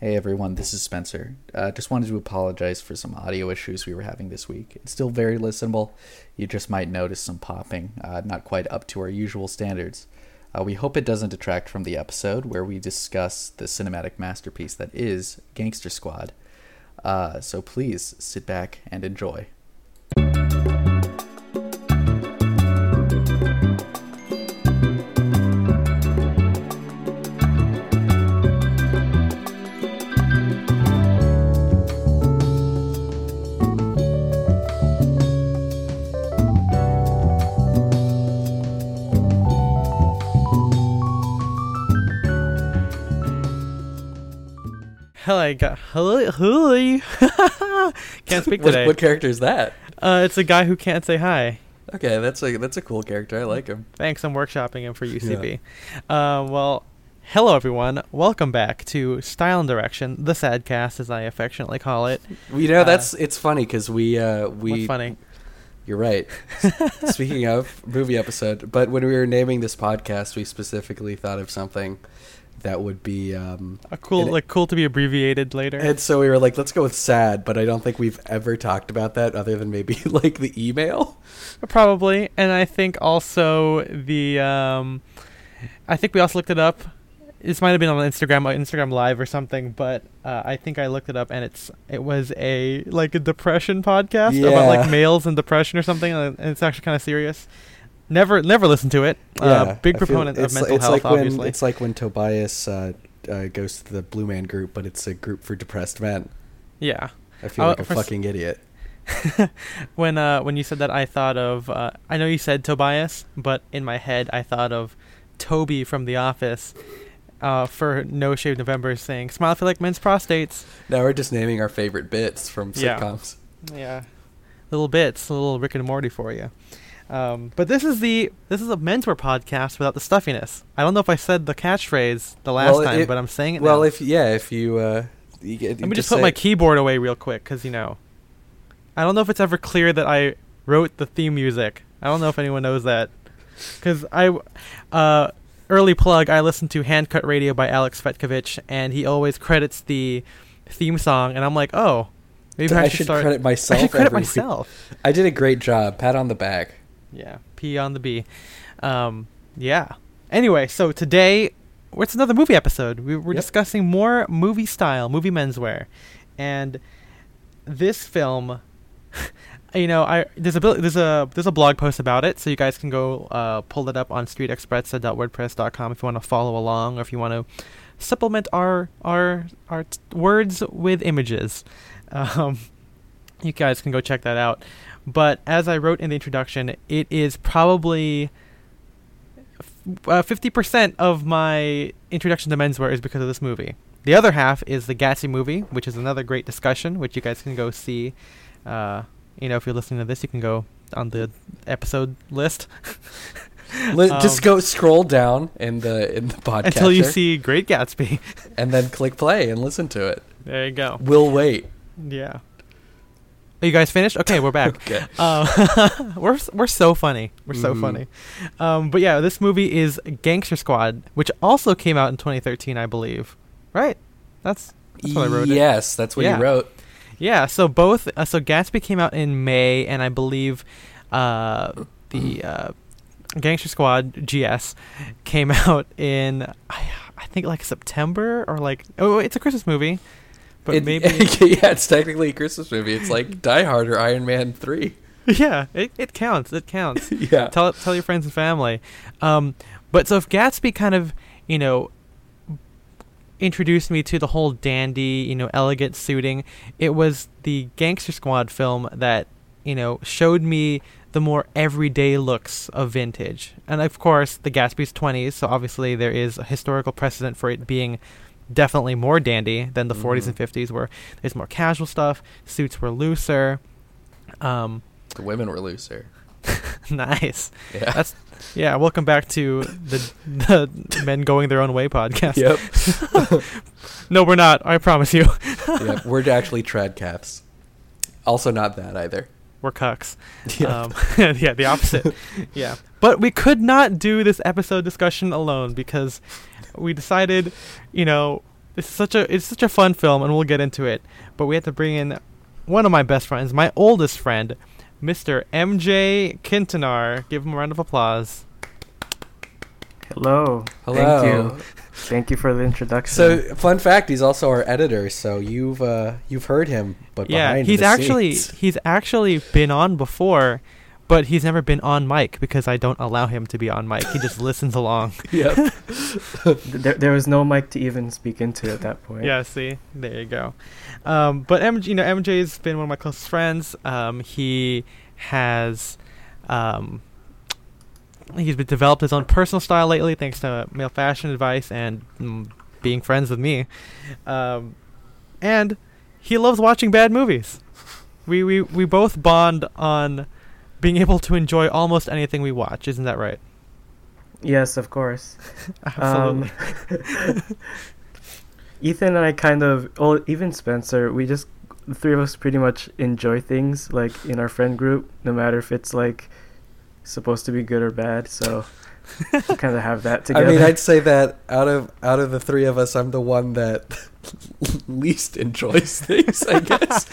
Hey everyone, this is Spencer. Uh, just wanted to apologize for some audio issues we were having this week. It's still very listenable. You just might notice some popping, uh, not quite up to our usual standards. Uh, we hope it doesn't detract from the episode where we discuss the cinematic masterpiece that is Gangster Squad. Uh, so please sit back and enjoy. Hello, got hello, hello. can't speak what, today. what character is that? Uh, it's a guy who can't say hi. Okay, that's a that's a cool character. I like him. Thanks, I'm workshopping him for UCB. Uh, well, hello everyone. Welcome back to Style and Direction, the Sadcast, as I affectionately call it. You know, Uh, that's it's funny because we uh, we What's funny? You're right. Speaking of movie episode, but when we were naming this podcast, we specifically thought of something that would be. Um, A cool, and- like cool to be abbreviated later. and so we were like, let's go with sad, but I don't think we've ever talked about that other than maybe like the email. Probably, and I think also the um, I think we also looked it up. This might have been on Instagram, uh, Instagram Live or something, but uh, I think I looked it up, and it's it was a like a depression podcast about like males and depression or something, and it's actually kind of serious. Never, never listened to it. uh, big I feel- proponent of mental it's health, like when, obviously. It's like when Tobias uh, uh, goes to the Blue Man Group, but it's a group for depressed men. yeah. I feel Uh, like a for s- fucking idiot. when uh when you said that, I thought of uh, I know you said Tobias, but in my head I thought of Toby from The Office. Uh, for No Shave November saying "Smile if you like men's prostates." Now we're just naming our favorite bits from Yeah. sitcoms. Yeah, little bits, a little Rick and Morty for you. Um, but this is the this is a menswear podcast without the stuffiness. I don't know if I said the catchphrase the last Well, time, it- but I'm saying it Well, now. if yeah, if you, uh, you get, Let me just, put my keyboard away real quick, cause you know, I don't know if it's ever clear that I wrote the theme music. I don't know if anyone knows that, cause I, uh, early plug. I listened to Handcut Radio by Alex Fetkovich, and he always credits the theme song, and I'm like, oh, maybe I, I should, should start. credit myself. I should credit every myself. I did a great job. Pat on the back. Yeah, P on the B. Um, yeah. Anyway, so today it's another movie episode. We, we're Yep. discussing more movie style, movie menswear, and this film. You know, I there's a there's a there's a blog post about it, so you guys can go uh, pull it up on streetxsprezza.wordpress.com if you want to follow along, or if you want to supplement our our our t- words with images. Um, you guys can go check that out. But as I wrote in the introduction, it is probably uh, fifty percent of my introduction to menswear is because of this movie. The other half is the Gatsby movie, which is another great discussion, which you guys can go see. Uh, you know, if you're listening to this, you can go on the episode list Li- just Um, go scroll down in the in the podcast until you see Great Gatsby. and then click play and listen to it. there you go. We'll wait. Yeah. Are you guys finished? Okay, we're back. Okay. Uh, we're we're so funny. We're so Mhm. funny. Um, but yeah, this movie is Gangster Squad, which also came out in 2013, I believe. Right? That's that's what I wrote. it. Yes, that's what Yeah. you wrote. Yeah. So both. Uh, so Gatsby came out in May, and I believe uh, the uh, Gangster Squad GS came out in I, I think like September or like oh it's a Christmas movie, but It- maybe yeah, it's technically a Christmas movie. It's like Die Hard or Iron Man three. yeah it, it counts it counts. yeah. tell tell your friends and family. Um, but so if Gatsby kind of you know introduced me to the whole dandy you know elegant suiting, it was the Gangster Squad film that you know showed me the more everyday looks of vintage. And of course, the Gatsby's 20s, so obviously there is a historical precedent for it being definitely more dandy than the 40s Mhm. and 50s where there's more casual stuff, suits were looser. Um, The women were looser. nice. Yeah. That's yeah. Welcome back to the the men going their own way podcast. yep. No, we're not. I promise you. yep. We're actually trad calves. Also not that either. We're cucks. Yep. Um, yeah, the opposite. yeah, but we could not do this episode discussion alone because we decided, you know, It's such a it's such a fun film, and we'll get into it. But we have to bring in one of my best friends, my oldest friend, Mr. MJ Kintanar. Give him a round of applause. Hello. Hello. Thank you. Thank you for the introduction. So, fun fact: he's also our editor. So you've uh, you've heard him, but yeah, behind he's the actually scenes. he's actually been on before, but he's never been on mic because I don't allow him to be on mic. He just listens along. Yep. There, there was no mic to even speak into at that point. Yeah, see, there you go. Um, but MJ, you know, MJ's been one of my closest friends. Um, he has, um, he's been developed his own personal style lately, thanks to male fashion advice and mm, being friends with me. Um, and he loves watching bad movies. We we we both bond on being able to enjoy almost anything we watch. Isn't that right? Yes, of course. Absolutely. Um, Ethan and I kind of, oh, even Spencer, we just, the three of us pretty much enjoy things like in our friend group, no matter if it's like supposed to be good or bad. So kind of have that together. I mean, I'd say that out of out of the three of us, I'm the one that least enjoys things. I guess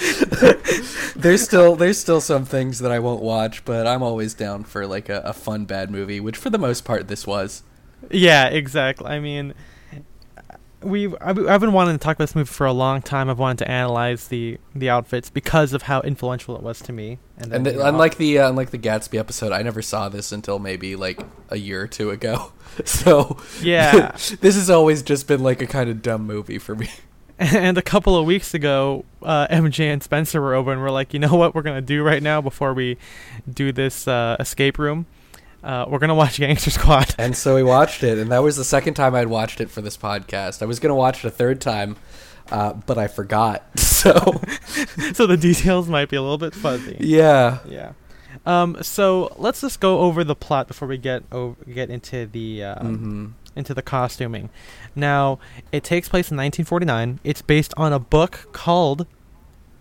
there's still there's still some things that I won't watch, but I'm always down for like a, a fun bad movie, which for the most part this was. Yeah, exactly. I mean, we've I've, I've been wanting to talk about this movie for a long time. I've wanted to analyze the the outfits because of how influential it was to me. And then, the, you know, unlike the uh, unlike the Gatsby episode, I never saw this until maybe like a year or two ago. So yeah, this has always just been like a kind of dumb movie for me. and a couple of weeks ago, uh, MJ and Spencer were over, and we're like, you know what, we're gonna do right now before we do this uh, escape room. Uh, we're gonna watch Gangster Squad. And so we watched it, and that was the second time I'd watched it for this podcast. I was gonna watch it a third time, uh, but I forgot. So so the details might be a little bit fuzzy. yeah, Yeah. Um, so let's just go over the plot before we get over, get into the um, hmm into the costuming. Now, it takes place in 1949. It's based on a book called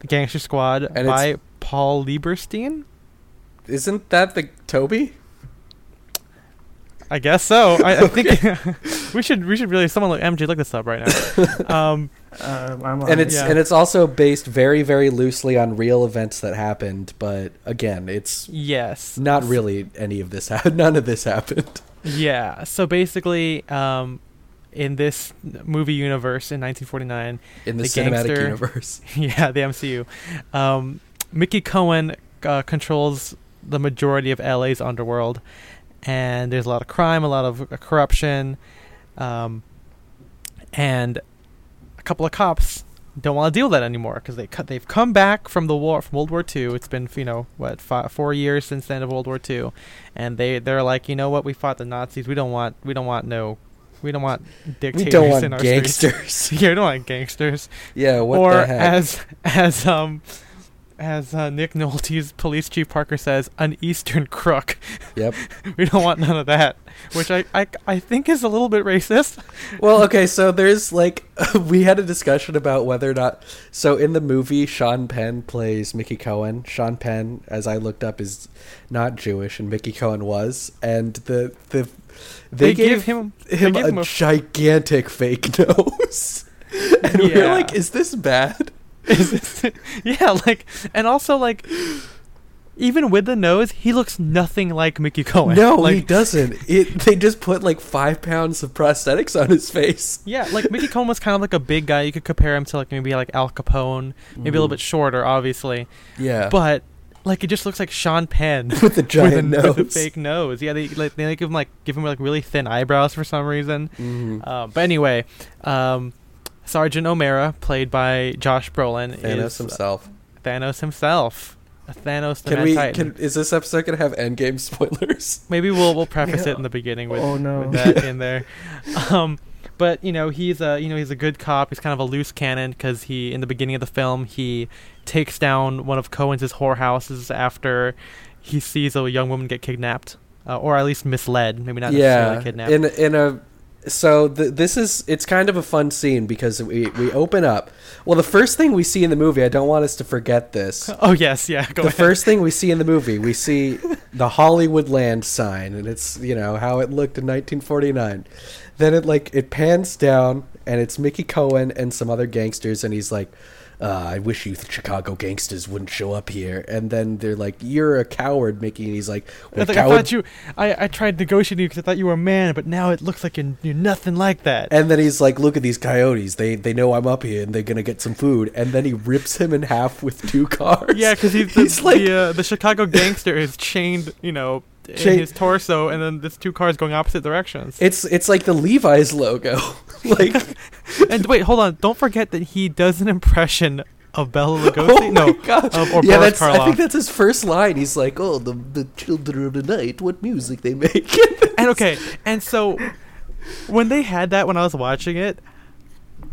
Gangster Squad And by Paul Lieberstein. isn't that the Toby? I guess so. I, I think we should we should really someone look MJ look this up right now. um, I'm on And it's Yeah. and it's also based very very loosely on real events that happened, but again, it's yes. not really any of this. Ha- none of this happened. Yeah. So basically, um, in this movie universe in 1949, in the, The cinematic gangster- universe. yeah, the MCU. Um, Mickey Cohen uh, controls the majority of LA's underworld, and there's a lot of crime, a lot of uh, corruption, um, and a couple of cops don't want to deal with that anymore because they cut. They've come back from the war, from World War II. It's been you know what five, four years since the end of World War II, and they they're like, you know what, we fought the Nazis. We don't want we don't want no. We don't want dictators We don't want in our streets. gangsters. yeah, we don't want gangsters yeah, what or the heck? as as um as uh, Nick Nolte's police chief Parker says, an Eastern crook. yep. we don't want none of that, which I, I I think is a little bit racist. Well, okay, so there's like we had a discussion about whether or not so in the movie Sean Penn plays Mickey Cohen. Sean Penn, as I looked up, is not Jewish and Mickey Cohen was, and the the they, They gave give him- him give a, him a- gigantic fake nose. and we we're like, is this bad? Is yeah, like and also like even with the nose, he looks nothing like Mickey Cohen. No, like he doesn't. It they just put like five pounds of prosthetics on his face. yeah, like Mickey Cohen was kind of like a big guy. You could compare him to like maybe like Al Capone, maybe a little Mhm. bit shorter, obviously, Yeah, but like it just looks like Sean Penn with the giant with, a, nose. with a fake nose. Yeah, they like they give him like give him like really thin eyebrows for some reason. Mhm. Uh, but anyway, um, Sergeant O'Mara, played by Josh Brolin, Thanos is uh, himself. Thanos himself. Thanos the Can Man we? Titan. Can, is this episode gonna have Endgame spoilers? Maybe we'll we'll preface it in the beginning with, Oh, no. with that in there. Um, but you know he's a you know he's a good cop. He's kind of a loose cannon because he in the beginning of the film he takes down one of Cohen's whorehouses after he sees a young woman get kidnapped. Uh, or at least misled, maybe not necessarily yeah, kidnapped. in in a. So th- this is it's kind of a fun scene because we we open up. Well, the first thing we see in the movie, I don't want us to forget this. oh yes, yeah. Go the ahead. first thing we see in the movie, we see the Hollywood Land sign, and it's you know how it looked in 1949. then it like it pans down and it's Mickey Cohen and some other gangsters and he's like uh, I wish you Chicago gangsters wouldn't show up here. And then they're like, "You're a coward, Mickey." And he's like, I, "Well, like, I coward thought you. I, I tried negotiating because I thought you were a man, but now it looks like you're, you're nothing like that. And then he's like, "Look at these coyotes. They they know I'm up here and they're gonna get some food." And then he rips him in half with two cars. yeah, because he's, the, He's like- the, uh, the Chicago gangster is chained, you know, in his torso, and then there's two cars going opposite directions. it's it's like the Levi's logo. like, and wait, hold on. Don't forget that he does an impression of Bela Lugosi. oh no, god! of- or yeah, Boris that's I think that's his first line. He's like, "Oh, the the children of the night. What music they make?" and okay, and so when they had that when I was watching it,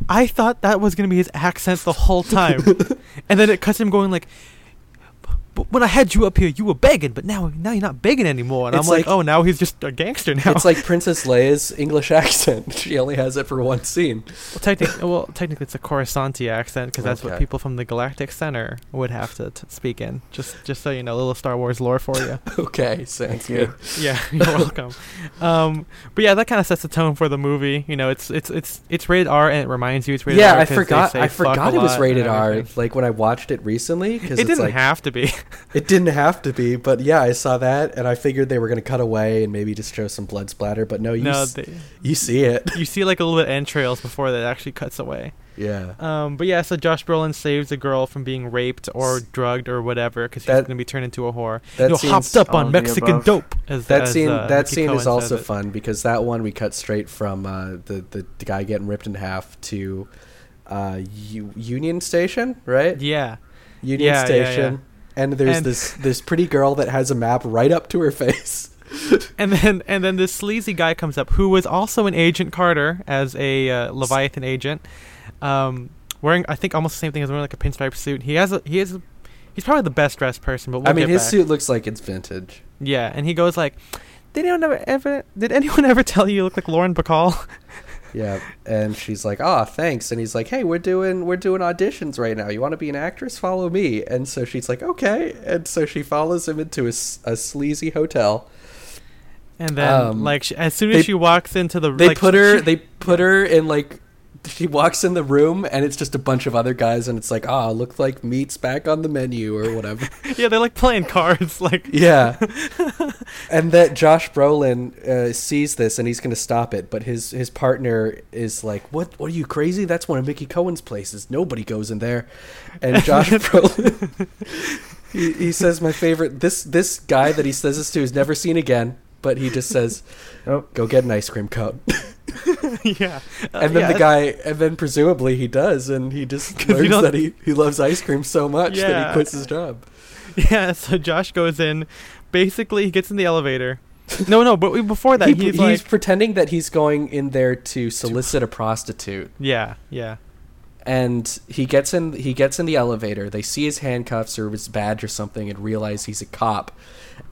I thought that was gonna be his accent the whole time, and then it cuts him going like. But when I had you up here, you were begging, but now now you're not begging anymore. And It's I'm like, like- oh, now he's just a gangster now. It's like Princess Leia's English accent. She only has it for one scene. well, technically, well, technically, it's a Coruscanti accent because that's what people from the Galactic Center would have to t- speak in. Just just so you know, a little Star Wars lore for you. Okay, sounds Thank you. good. Yeah, you're welcome. Um, but yeah, that kind of sets the tone for the movie. You know, it's it's it's it's rated R, and it reminds you it's rated Yeah, R. I 'cause they forgot. I forgot it was rated R. Like when I watched it recently, because It didn't like have to be. it didn't have to be. But yeah, I saw that, and I figured they were gonna cut away and maybe just show some blood splatter. But no, you no, s- you see it. you see like a little bit of entrails before that actually cuts away. Yeah. Um, but yeah, so Josh Brolin saves a girl from being raped or drugged or whatever because he's That- gonna be turned into a whore. That you know, hopped up on Mexican dope. As, That as, scene, uh, that Mickey scene Cohen is also it. fun because that one we cut straight from uh, the, the the guy getting ripped in half to uh, U- Union Station, right? Yeah. Union Yeah, yeah, Station, and there's And- this this pretty girl that has a map right up to her face. And then and then this sleazy guy comes up who was also an Agent Carter as a uh, Leviathan agent, um, wearing I think almost the same thing as wearing like a pinstripe suit. He has a he is he's probably the best dressed person, but we'll I mean, his back. suit looks like it's vintage. Yeah, and he goes like, "Did anyone ever ever did anyone ever tell you you look like Lauren Bacall?" Yeah, and she's like, "Ah, thanks." And he's like, "Hey, we're doing we're doing auditions right now. You want to be an actress? Follow me." And so she's like, "Okay." And so she follows him into a, a sleazy hotel. And then Um, like she, as soon as they- she walks into the They like, put her she- they put her in like she walks in the room and it's just a bunch of other guys and it's like, "Ah, look like meat's back on the menu or whatever." yeah, they're like playing cards like Yeah. and that Josh Brolin uh, sees this and he's going to stop it, but his his partner is like, "What? What are you crazy? That's one of Mickey Cohen's places. Nobody goes in there." And Josh Brolin, he, he says, "My favorite this this guy that he says this to is never seen again." But he just says, Oh, "Go get an ice cream cone," yeah. Uh, and then yeah, the guy, and then presumably he does, and he just you learns that he, he loves ice cream so much that he quits his job. Yeah, so Josh goes in. Basically, he gets in the elevator. No, no, but before that, He- he's, he's like, pretending that he's going in there to solicit a prostitute. yeah, yeah, and he gets in he gets in the elevator they see his handcuffs or his badge or something and realize he's a cop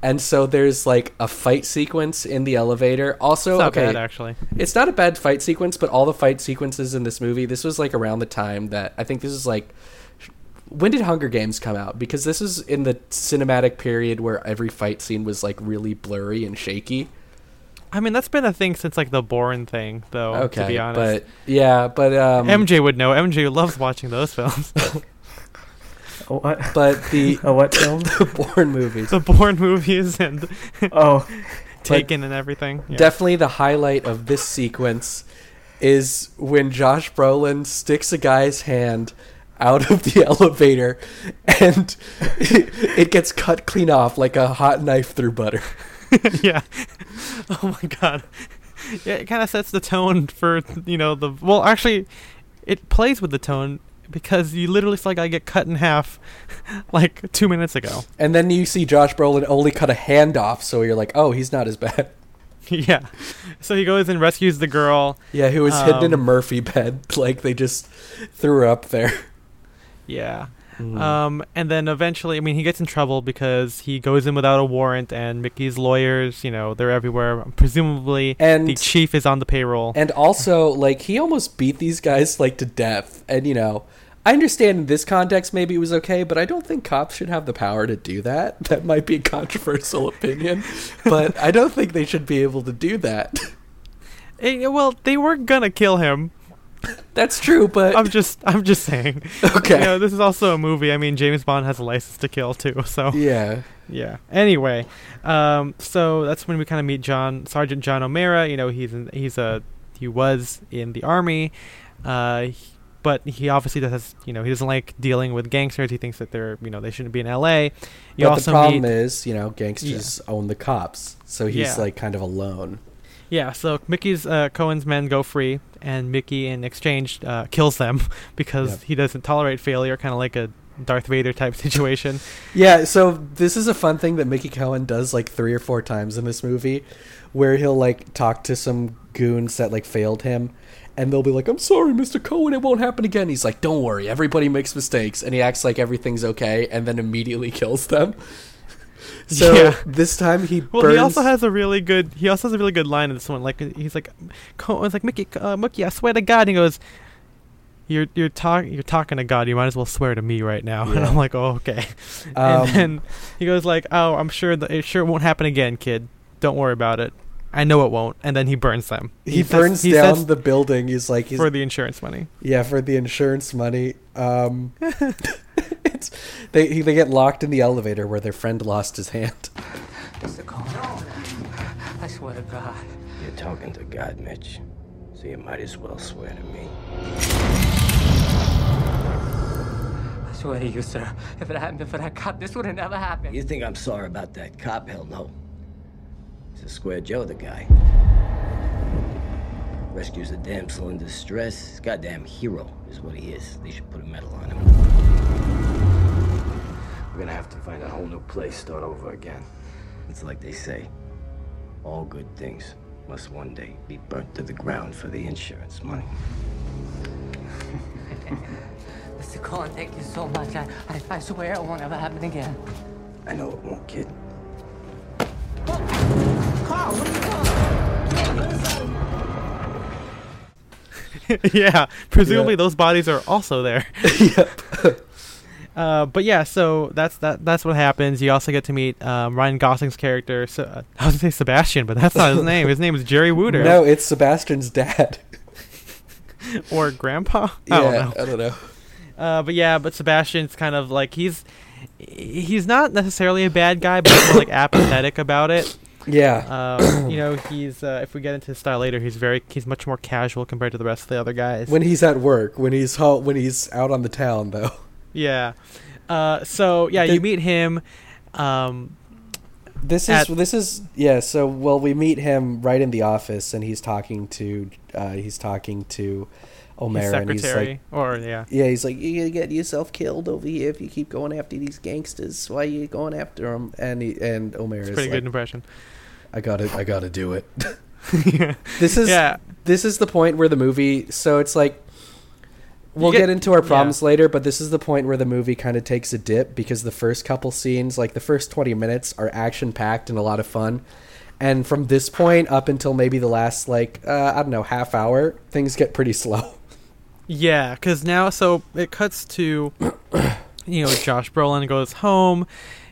and so there's like a fight sequence in the elevator also it's not okay bad actually. it's not a bad fight sequence but all the fight sequences in this movie this was like around the time that i think this is like when did hunger games come out because this is in the cinematic period where every fight scene was like really blurry and shaky I mean, that's been a thing since like the Bourne thing, though. okay to be honest, but yeah but um MJ would know. MJ loves watching those films, a what? but the A what film? the Bourne movies the Bourne movies and oh, Taken and everything. Yeah. Definitely the highlight of this sequence is when Josh Brolin sticks a guy's hand out of the elevator and it gets cut clean off like a hot knife through butter. yeah. Oh my god. Yeah, it kind of sets the tone for you know the well. Actually, it plays with the tone because you literally saw a guy get cut in half like two minutes ago. And then you see Josh Brolin only cut a hand off, so you're like, oh, he's not as bad. yeah. So he goes and rescues the girl. Yeah, who was hidden in a Um, Murphy bed. Like they just threw her up there. Yeah. Mm. Um, and then eventually, I mean, he gets in trouble because he goes in without a warrant, and Mickey's lawyers, you know, they're everywhere. Presumably, and the chief is on the payroll. And also, like, he almost beat these guys, like, to death. And, you know, I understand in this context maybe it was okay, but I don't think cops should have the power to do that. That might be a controversial opinion, but I don't think they should be able to do that. Eh, well, they weren't gonna kill him. That's true, but I'm just, I'm just saying. okay. You know, this is also a movie. I mean, James Bond has a license to kill too. So yeah. yeah. Anyway, um, so that's when we kind of meet John Sergeant John O'Mara. You know, he's in, he's a he was in the army, uh, he- but he obviously does. You know, he doesn't like dealing with gangsters. He thinks that they're you know they shouldn't be in L.A. You but the problem meet is, you know, gangsters own the cops, so he's Yeah. like kind of alone. Yeah. So Mickey's uh, Cohen's men go free, and Mickey in exchange uh, kills them because Yep. he doesn't tolerate failure. Kind of like a Darth Vader type situation. Yeah, so this is a fun thing that Mickey Cohen does like three or four times in this movie, where he'll like talk to some goons that like failed him, and they'll be like, "I'm sorry, Mr. Cohen, it won't happen again." He's like, "Don't worry, everybody makes mistakes," and he acts like everything's okay, and then immediately kills them. So Yeah. this time he Well, burns. he also has a really good. He also has a really good line in this one. Like he's like, Cohen's like Mickey, uh, Mickey, I swear to God. And he goes, "You're you're talking you're talking to God. You might as well swear to me right now." And I'm like, "Oh, okay." Um, and then he goes like, "Oh, I'm sure that it sure won't happen again, kid. Don't worry about it. I know it won't." And then he burns them. he says- burns he down the building. He's like, he's, for the insurance money. Yeah, for the insurance money. Um, it's they they get locked in the elevator where their friend lost his hand. Mr. Cohen, I swear to God. You're talking to God, Mitch. So you might as well swear to me. I swear to you, sir. If it hadn't been for that cop, this would have never happened. You think I'm sorry about that cop? Hell no. He's a square Joe, the guy. Rescues a damsel in distress. Goddamn hero is what he is. They should put a medal on him. We're gonna have to find a whole new place, start over again. It's like they say all good things must one day be burnt to the ground for the insurance money. Mr. Cohen, thank you so much. I, I, I swear it won't ever happen again. I know it won't, kid. Carl, what are you yeah, presumably Yeah. those bodies are also there. yep. Uh, but yeah, so that's that. That's what happens. You also get to meet um, Ryan Gosling's character. So, uh, I was gonna say Sebastian, but that's not his name. His name is Jerry Wooter. No, it's Sebastian's dad. or Grandpa. yeah, I don't know. I don't know. Uh, but yeah, but Sebastian's kind of like he's he's not necessarily a bad guy, but he's more like apathetic about it. Yeah. Um, you know, he's uh, if we get into his style later, he's very he's much more casual compared to the rest of the other guys. when he's at work, when he's ho- when he's out on the town, though. yeah. Uh, so yeah, The- you meet him. Um, This is this is yeah. So well, we meet him right in the office, and he's talking to uh, he's talking to O'Mara, and he's like, or yeah, yeah, he's like, you're gonna get yourself killed over here if you keep going after these gangsters. Why are you going after them? And he, and it's is pretty like, good impression. I gotta I gotta do it. yeah. This is yeah, this is the point where the movie so it's like we'll get- get, into our yeah. problems later but this is the point where the movie kind of takes a dip because the first couple scenes like the first 20 minutes are action packed and a lot of fun and from this point up until maybe the last like uh, i don't know half hour things get pretty slow Yeah, because now, so it cuts to, you know, Josh Brolin goes home.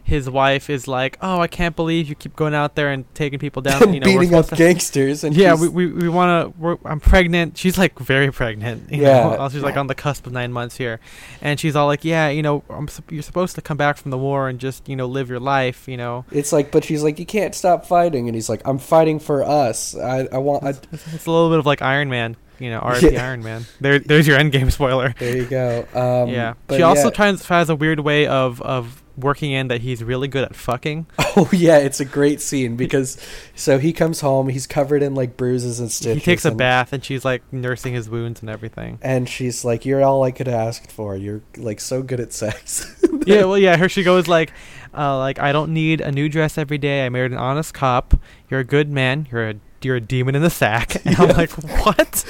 His wife is like, "Oh, I can't believe you keep going out there and taking people down. You know, beating up gangsters and yeah, we we, we want to. I'm pregnant. She's like very pregnant. You Yeah. know? she's like on the cusp of nine months here, and she's all like, "Yeah, you know, I'm, you're supposed to come back from the war and just you know live your life. You know, it's like but she's like you can't stop fighting and he's like i'm fighting for us i, I want I, it's, it's a little bit of like Iron Man. You know, RP Yeah. Iron Man. There, there's your Endgame spoiler. there you go um, yeah. She also yeah. tries has a weird way of of working in that he's really good at fucking. Oh yeah, it's a great scene because so he comes home, he's covered in like bruises and stitches. he takes a and, bath and she's like nursing his wounds and everything. and she's like, "You're all I could ask for. You're like so good at sex." yeah, well, yeah. Her she goes like, uh, like I don't need a new dress every day. I married an honest cop. You're a good man. You're a you're a demon in the sack. And I'm like, what?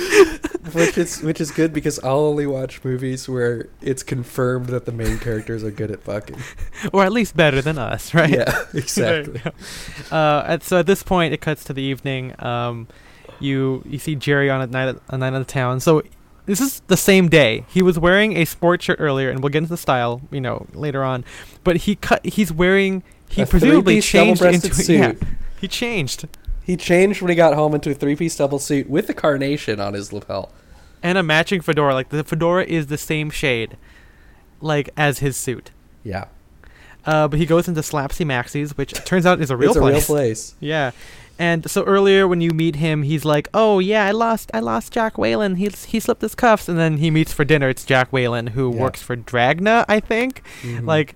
Which is which is good because I'll only watch movies where it's confirmed that the main characters are good at fucking. or at least better than us, right? Yeah, exactly. Uh, and so at this point, it cuts to the evening. Um, you you see Jerry on a night a night on the town. So this is the same day. He was wearing a sports shirt earlier, and we'll get into the style, you know, later on. But he cut. He's wearing. He A presumably changed into. Yeah, he changed. He changed when he got home into a three-piece double suit with a carnation on his lapel. and a matching fedora. Like the fedora is the same shade, like as his suit. Yeah, Uh, but he goes into Slapsy Maxie's, which turns out is a real it's place. a real place. Yeah. And so earlier when you meet him, he's like, "Oh yeah, I lost, I lost Jack Whalen. He he slipped his cuffs." And then he meets for dinner. It's Jack Whalen who Yeah. works for Dragna, I think. Mhm. Like,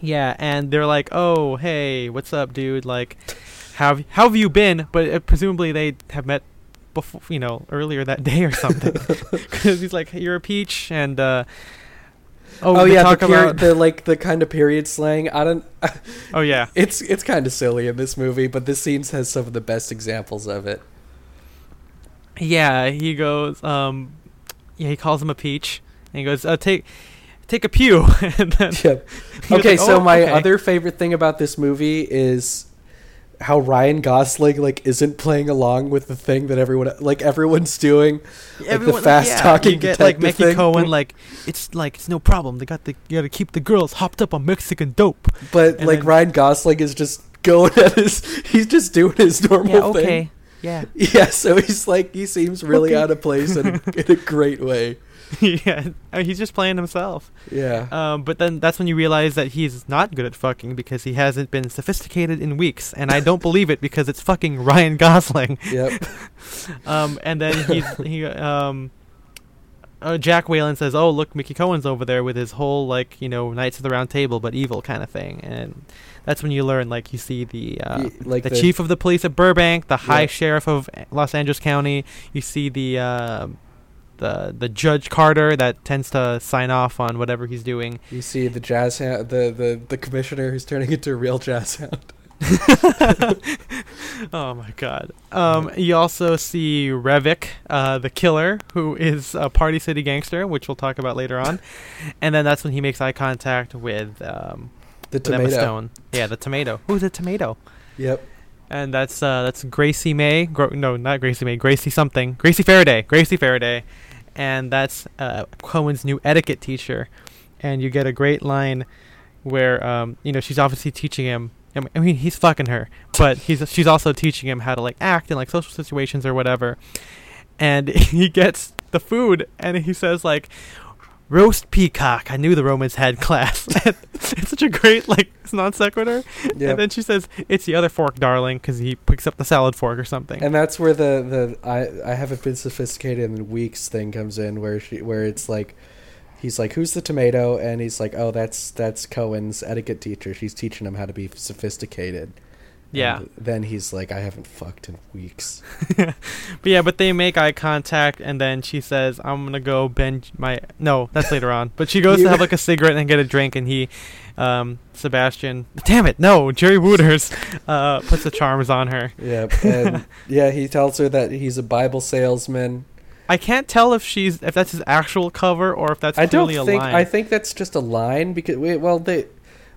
yeah. And they're like, "Oh hey, what's up, dude? Like, how have, how have you been?" But uh, presumably they have met before, you know, earlier that day or something. Because he's like, "You're a peach," and uh, oh, oh yeah, talk the, peri- about the like the kind of period slang. I don't. oh yeah. It's it's kind of silly in this movie, but this scene has some of the best examples of it. Yeah, he goes. Um, yeah, he calls him a peach, and he goes, uh, "Take, take a pew." and then Yep. Okay, like, so "Oh, my okay." other favorite thing about this movie is how Ryan Gosling like isn't playing along with the thing that everyone like everyone's doing. Like Everyone- the fast yeah, talking you get like Mickey thing. Cohen, like it's like it's no problem. They got the you got to keep the girls hopped up on Mexican dope. But and like then- Ryan Gosling is just going at his he's just doing his normal Yeah, thing. okay, yeah, Yeah, so he's like he seems really Okay. out of place in a, in a great way. yeah. I mean, he's just playing himself. Yeah. Um, but then that's when you realize that he's not good at fucking because he hasn't been sophisticated in weeks, and I don't believe it because it's fucking Ryan Gosling. Yep. Um, and then he's he um, uh, Jack Whalen says, "Oh, look, Mickey Cohen's over there with his whole like you know Knights of the Round Table, but evil kind of thing." And that's when you learn like you see the uh, Y- like the, chief of the police at Burbank, the high Yeah. sheriff of Los Angeles County. You see the uh, the the Judge Carter that tends to sign off on whatever he's doing. You see the jazz hound, the, the the commissioner who's turning into a real jazz hound. oh my god. Um, you also see Revik, uh, the killer, who is a Party City gangster, which we'll talk about later on. and then that's when he makes eye contact with, um, The with Emma tomato. Stone. Yeah, the tomato. Who's the tomato? Yep. And that's uh, that's Gracie May. Gro- no, not Gracie May. Gracie something. Gracie Faraday. Gracie Faraday. And that's uh, Cohen's new etiquette teacher. And you get a great line where um, you know she's obviously teaching him. I mean- he's fucking her, but he's she's also teaching him how to like act in like social situations or whatever. And he gets the food, and he says like, "Roast peacock." I knew the Romans had class. it's such a great like non sequitur. Yep. And then she says, "It's the other fork, darling," because he picks up the salad fork or something. And that's where the, the I I haven't been sophisticated in weeks thing comes in where she where it's like he's like who's the tomato and he's like oh that's that's Cohen's etiquette teacher she's teaching him how to be sophisticated. Yeah. And then he's like I haven't fucked in weeks. but yeah, but they make eye contact, and then she says, "I'm gonna go bend my." No, that's later on. But she goes to have like a cigarette and get a drink, and he, um, Sebastian, damn it, no, Jerry Wooters, uh, puts the charms on her. Yeah, and yeah, he tells her that he's a Bible salesman. I can't tell if she's if that's his actual cover or if that's I don't clearly a think line. I think that's just a line because well they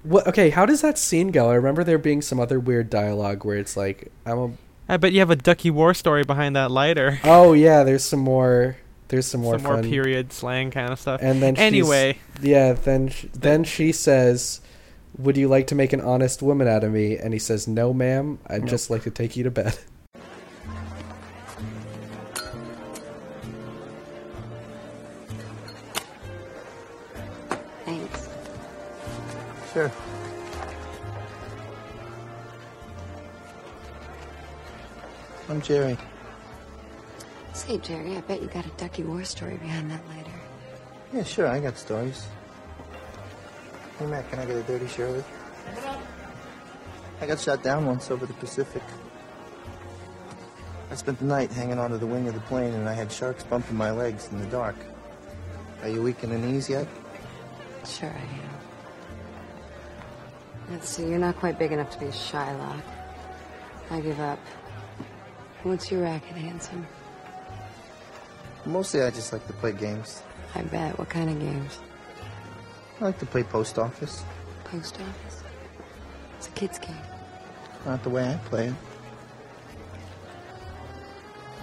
what okay, how does that scene go? I remember there being some other weird dialogue where it's like I'm a I bet you have a Ducky War story behind that lighter. Oh yeah, there's some more there's some more Some more period slang kind of stuff. And then anyway, Yeah, then sh- then she says, "Would you like to make an honest woman out of me?" And he says, "No, ma'am. I'd Nope. just like to take you to bed." Sure. I'm Jerry. Say, Jerry, I bet you got a Ducky War story behind that lighter. Yeah, sure, I got stories. Hey, Matt, can I get a dirty Shirley? I got shot down once over the Pacific. I spent the night hanging onto the wing of the plane and I had sharks bumping my legs in the dark. Are you weak in the knees yet? Sure I am. Let's see, you're not quite big enough to be a Shylock. I give up. What's your racket, handsome? Mostly I just like to play games. I bet. What kind of games? I like to play post office. Post office? It's a kid's game. Not the way I play it.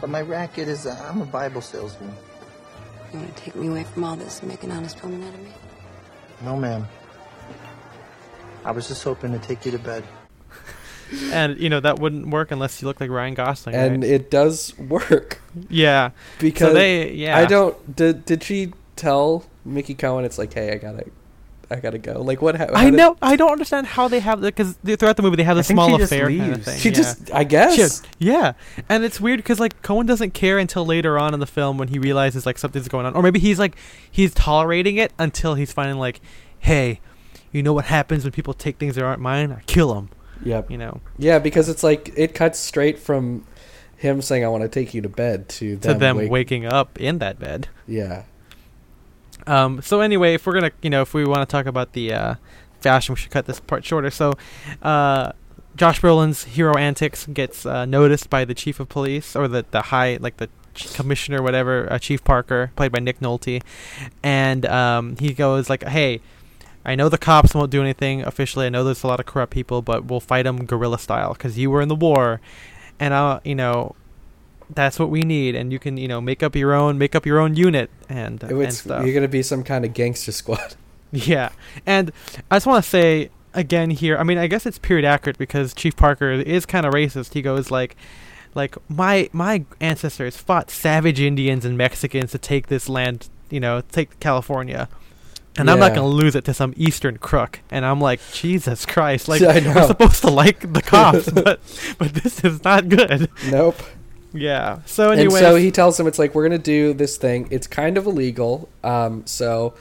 But my racket is uh, I'm a Bible salesman. You want to take me away from all this and make an honest woman out of me? No, ma'am. I was just hoping to take you to bed. and you know that wouldn't work unless you look like Ryan Gosling. and right? it does work yeah, because so they yeah. I don't. Did did she tell Mickey Cohen? It's like, hey, I gotta, I gotta go. Like, what? ha- how I did- know. I don't understand how they have because throughout the movie they have I this small she just affair kind of thing. She yeah. just, I guess. Shit. Yeah, and it's weird because like Cohen doesn't care until later on in the film when he realizes like something's going on, or maybe he's like he's tolerating it until he's finally like, hey, you know what happens when people take things that aren't mine? I kill them. Yep. You know, Yeah, because it's like it cuts straight from him saying, "I want to take you to bed" to to them, them wake- waking up in that bed. Yeah. Um. So anyway, if we're gonna, you know, if we want to talk about the uh, fashion, we should cut this part shorter. So, uh, Josh Brolin's hero antics gets uh, noticed by the chief of police or the the high like the ch- commissioner, whatever, uh, Chief Parker, played by Nick Nolte, and um, he goes like, "Hey, I know the cops won't do anything officially. I know there's a lot of corrupt people, but we'll fight them guerrilla style because you were in the war, and I, you know." That's what we need, and you can, you know, make up your own, make up your own unit, and It and stuff. you're gonna be some kind of gangster squad. Yeah, and I just want to say again here. I mean, I guess it's period accurate because Chief Parker is kind of racist. He goes like, like my my ancestors fought savage Indians and Mexicans to take this land, you know, take California. And I'm not gonna lose it to some Eastern crook. And I'm like, Jesus Christ! Like we're supposed to like the cops, but but this is not good. Nope. Yeah. So anyway, so he tells him it's like we're gonna do this thing. It's kind of illegal. Um, so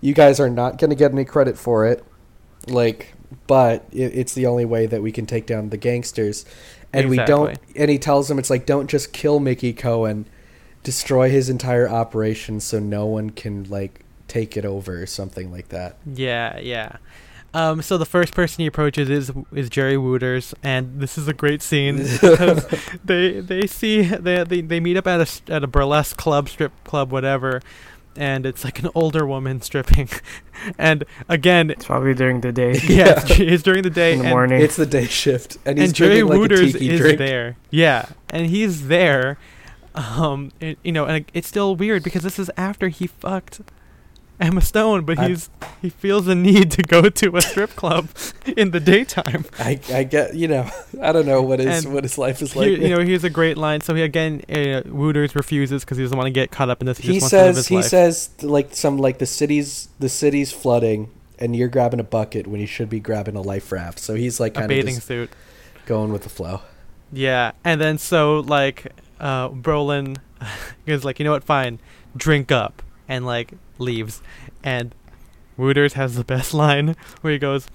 you guys are not gonna get any credit for it. Like, but it, it's the only way that we can take down the gangsters. And we don't. And he tells him it's like don't just kill Mickey Cohen, destroy his entire operation so no one can like take it over or something like that. Yeah, yeah. Um, so the first person he approaches is is Jerry Wooters, and this is a great scene because they they see they, they they meet up at a s- at a burlesque club, strip club, whatever, and it's like an older woman stripping, and again, It's probably during the day. yeah, it's, it's during the day, In the and, morning. It's the day shift, and he's and Jerry drinking like a Wooters tiki is drink. there, yeah, and he's there, um, it, you know, and it's still weird because this is after he fucked. Emma Stone, but I- he's he feels the need to go to a strip club in the daytime. I, I get you know I don't know what his And what his life is like. Here, you know, here's a great line. So he again, uh, Wooters refuses because he doesn't want to get caught up in this. He, he just wants to live says he life. says like some like the city's the city's flooding and you're grabbing a bucket when you should be grabbing a life raft. So he's like a kind of bathing just suit. going with the flow. Yeah, and then so like uh, Brolin is like, you know what? Fine, drink up, and like leaves, and Wooters has the best line where he goes,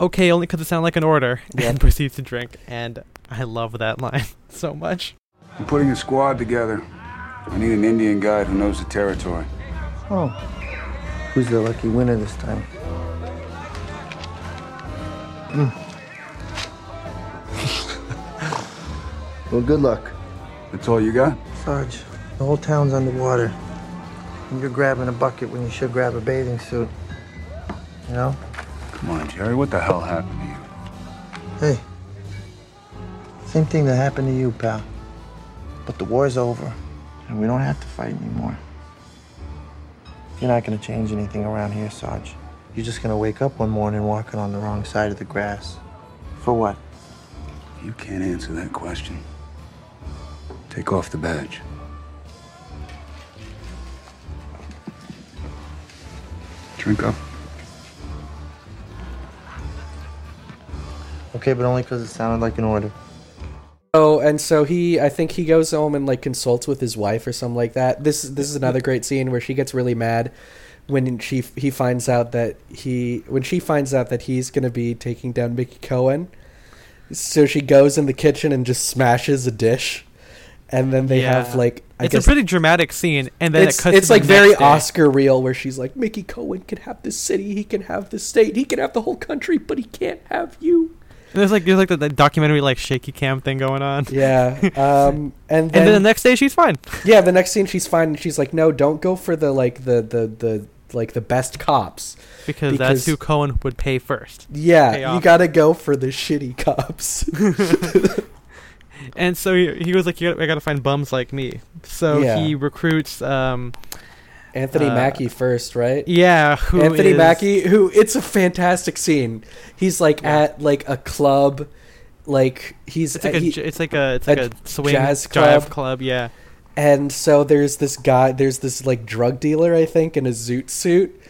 "Okay, only 'cause it sounded like an order," Yeah. and proceeds to drink, and I love that line so much. I'm putting a squad together. I need an Indian guide who knows the territory. Oh. Who's the lucky winner this time? Hmm. well, good luck. That's all you got? Sarge, the whole town's underwater. And you're grabbing a bucket when you should grab a bathing suit. You know? Come on, Jerry. What the hell happened to you? Hey. Same thing that happened to you, pal. But the war's over, and we don't have to fight anymore. You're not gonna change anything around here, Sarge. You're just gonna wake up one morning walking on the wrong side of the grass. For what? You can't answer that question. Take off the badge. Drink up. Okay, but only because it sounded like an order. Oh, and so he, I think he goes home and like consults with his wife or something like that. This this is another great scene where she gets really mad when she he finds out that he when she finds out that he's gonna be taking down Mickey Cohen. So she goes in the kitchen and just smashes a dish, and then they have like I it's a pretty dramatic scene, and then it's it cuts. it's like very. Oscar reel where she's like Mickey Cohen can have this city, he can have the state, he can have the whole country, but he can't have you. And there's like there's like the, the documentary like shaky cam thing going on. Yeah, um, and And then, then the next day she's fine. Yeah, the next scene she's fine and she's like, "No, don't go for the like the the the like the best cops." Because, that's Because- who Cohen would pay first. Pay Yeah, you got to go for the shitty cops. And so he, he was like, you gotta, I gotta find bums like me. So Yeah. he recruits, um, Anthony Uh, Mackie first, right? yeah, who Anthony is- Mackie, who it's a fantastic scene. He's like Yeah. at like a club like he's It's like a he- it's like a it's like a a, swing jazz club. club. Yeah. and so there's this guy there's this like drug dealer i think in a zoot suit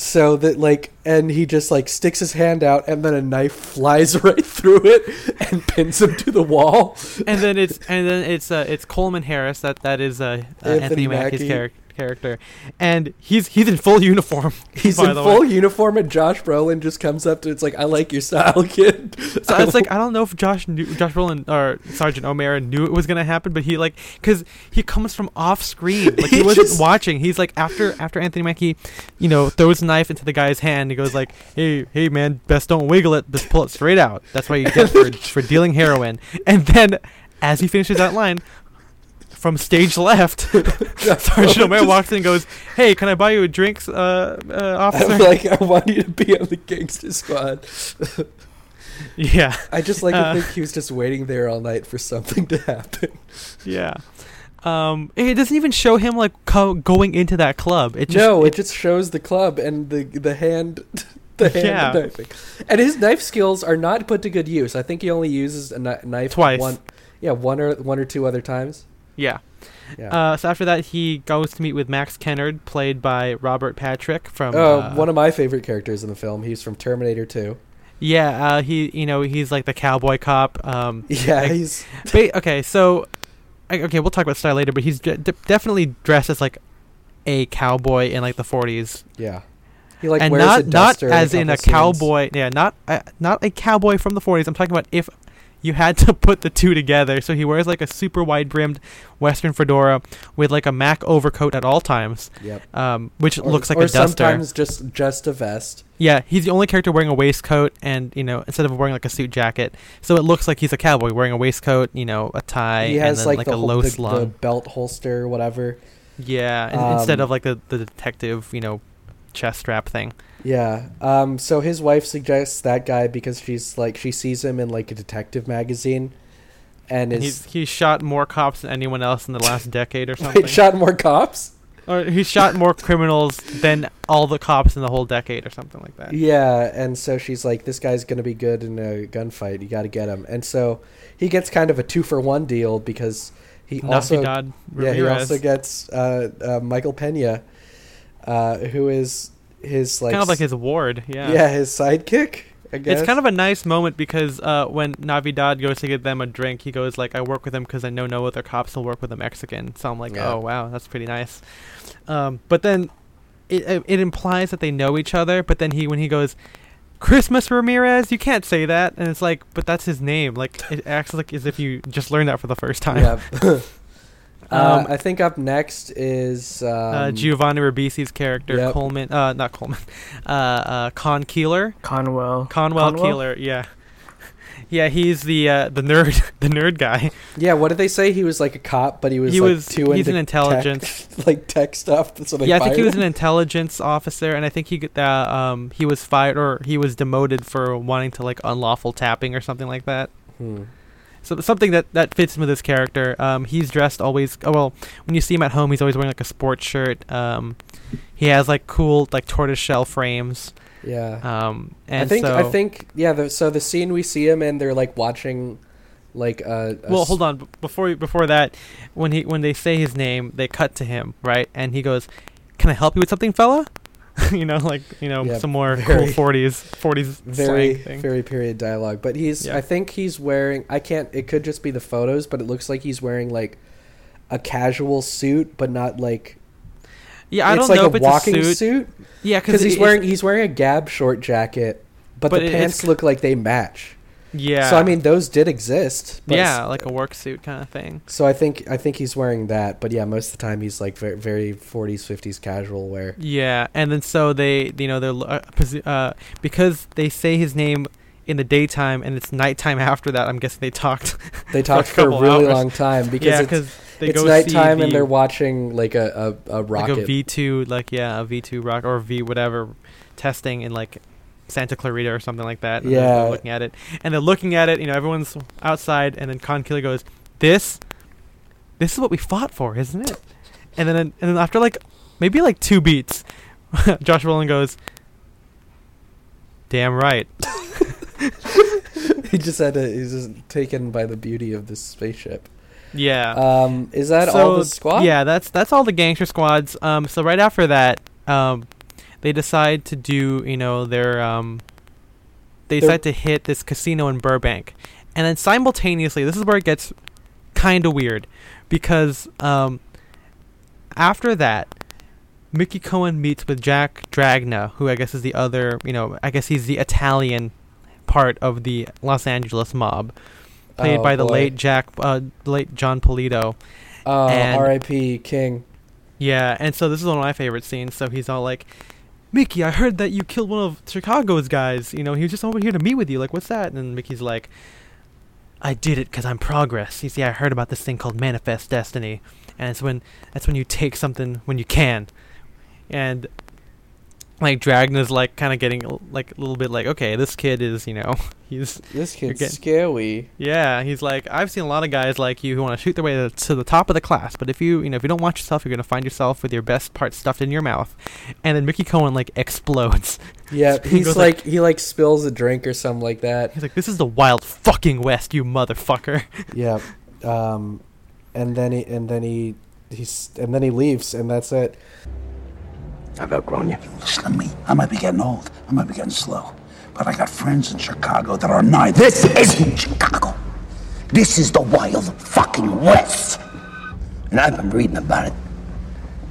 so that like and he just like sticks his hand out and then a knife flies right through it and pins him to the wall and then it's and then it's uh, it's Coleman Harris that that is uh, uh, Anthony Anthony Mackie's Mackie. char- character, and he's he's in full uniform. he's in full way. uniform and josh brolin just comes up to it's like i like your style kid So it's like I don't know if Josh knew, Josh Brolin or Sergeant O'Mara knew it was gonna happen, but he like because he comes from off screen, like he, He wasn't just- watching. He's like after after Anthony Mackie, you know, throws a knife into the guy's hand. He goes like, "Hey, hey, man, best don't wiggle it. Just pull it straight out. That's why you get for for dealing heroin." And then as he finishes that line. From stage left, Sergeant O'Mara walks in and goes, "Hey, can I buy you a drink, uh, uh, officer?" i'm like i want you to be on the gangster squad yeah, i just like Uh, to think he was just waiting there all night for something to happen Yeah. Um, it doesn't even show him like co- going into that club. It just no, it just shows the club and the the hand, the hand Yeah. knifing, and his knife skills are not put to good use. I think he only uses a kni- knife Twice. One, yeah, one or one or two other times. Yeah. Yeah. Uh, so after that, he goes to meet with Max Kennard, played by Robert Patrick from. oh, uh, one of my favorite characters in the film. He's from Terminator 2. Yeah, uh, he you know he's like the cowboy cop. Um, Yeah, like- he's ba- okay, so I- okay, we'll talk about style later, but he's de- de- definitely dressed as like a cowboy in like the 40s, yeah. He like and wears not a not duster as in a scenes. cowboy. Yeah, not uh, not a cowboy from the 40s. I'm talking about if you had to put the two together. So he wears like a super wide brimmed Western fedora with like a Mac overcoat at all times, Yep. um, which Or- looks like or a duster. sometimes just just a vest. Yeah, he's the only character wearing a waistcoat, and you know, instead of wearing like a suit jacket, so it looks like he's a cowboy wearing a waistcoat, you know, a tie, he and has then like, like, the, a low the, the belt holster, whatever. yeah, and instead um, of like the the detective, you know, chest strap thing. Yeah. Um. So his wife suggests that guy because she's like she sees him in like a detective magazine, and And is he's he's shot more cops than anyone else in the last decade or something. Wait, shot more cops. or he shot more criminals than all the cops in the whole decade or something like that. Yeah, and so she's like, "This guy's gonna be good in a gunfight. You got to get him." And so he gets kind of a two for one deal because he also Navidad yeah he also gets uh, uh, Michael Pena, uh, who is his like kind of like his ward, yeah. yeah his sidekick. I guess It's kind of a nice moment because uh, when Navidad goes to get them a drink, he goes like, "I work with him because I know no other cops will work with a Mexican." So I'm like, Yeah. "Oh wow, that's pretty nice." Um, but then it, it it implies that they know each other. But then he when he goes, "Christmas Ramirez," you can't say that, and it's like, but that's his name. Like it acts like as if you just learned that for the first time. yeah. uh, Um, I think up next is um, uh, Giovanni Ribisi's character yep. Coleman, uh, not Coleman, uh, uh, Con Keeler, Conwell. Conwell, Conwell? Keeler, yeah, yeah, he's the uh, the nerd, the nerd guy. Yeah, what did they say? He was like a cop, but he was He like was- too he's into an intelligence. tech, like tech stuff. So yeah, I think he was an intelligence officer, and I think he got that um he was fired or he was demoted for wanting to like unlawful tapping or something like that. Hmm. So something that that fits with his character. Um, he's dressed always. Oh well, when you see him at home, he's always wearing like a sports shirt. Um, he has like cool like tortoise shell frames. Yeah. Um, and I think so, I think yeah. The, so the scene we see him and they're like watching, like uh. a Well, hold on. b- Before before that, when he when they say his name, they cut to him, right? And he goes, "Can I help you with something, fella?" you know, like you know, some more very- cool forties forties Very slang thing. very period dialogue, but he's. Yeah. I think he's wearing. I can't. It could just be the photos, but it looks like he's wearing like a casual suit, but not like. yeah, I don't like know it's walking a suit. suit. Yeah, because he's it- wearing he's wearing a Gab short jacket, but, But the it- pants look like they match. Yeah. So I mean, those did exist. But yeah, like a work suit kind of thing. So I think I think he's wearing that, but yeah, most of the time he's like very very 40s 50s casual wear. Yeah, and then so they, you know, they're uh, uh, because they say his name in the daytime and it's nighttime after that. I'm guessing they talked. They talked for a couple really hours. long time because yeah, it's, they it's nighttime see and they're watching like a a, a like rocket. a V two, like yeah, a V two rock or V whatever, testing in like Santa Clarita or something like that. and they're- they're Yeah. looking at it, and they're looking at it. You know, everyone's outside, and then Con Keeler goes, "This, this is what we fought for, isn't it?" And then and then after like maybe like two beats, Josh Brolin goes, "Damn right." he just had to. He's just taken by the beauty of this spaceship. Yeah. Um, is that so, all the squad? Yeah, that's that's all the gangster squads. Um, so right after that, um, they decide to do you know their um, they decide to hit this casino in Burbank, and then simultaneously, this is where it gets kind of weird, because um, after that. Mickey Cohen meets with Jack Dragna, who I guess is the other, you know, I guess he's the Italian part of the Los Angeles mob, played Oh, by the boy. late Jack, uh, late Jon Polito. Oh, R.I.P. King. Yeah, and so this is one of my favorite scenes. So he's all like, "Mickey, I heard that you killed one of Chicago's guys. You know, he was just over here to meet with you. Like, what's that?" And Mickey's like, "I did it because I'm progress. You see, I heard about this thing called manifest destiny, and it's when that's when you take something when you can." And like Dragna's like kind of getting like a little bit like, okay, this kid is you know he's This kid's getting- scary. yeah, he's like, I've seen a lot of guys like you who want to shoot their way to, to the top of the class, but if you, you know, if you don't watch yourself, you're gonna find yourself with your best part stuffed in your mouth. And then Mickey Cohen like explodes. Yeah, He he's goes like, he like spills a drink or something like that. He's like, "This is the wild fucking west, you motherfucker." Yeah, um, and then he and then he he's and then he leaves, and that's it. I've outgrown you. Listen to me. I might be getting old. I might be getting slow. But I got friends in Chicago that are neither. This isn't Chicago. This is the wild fucking West. And I've been reading about it.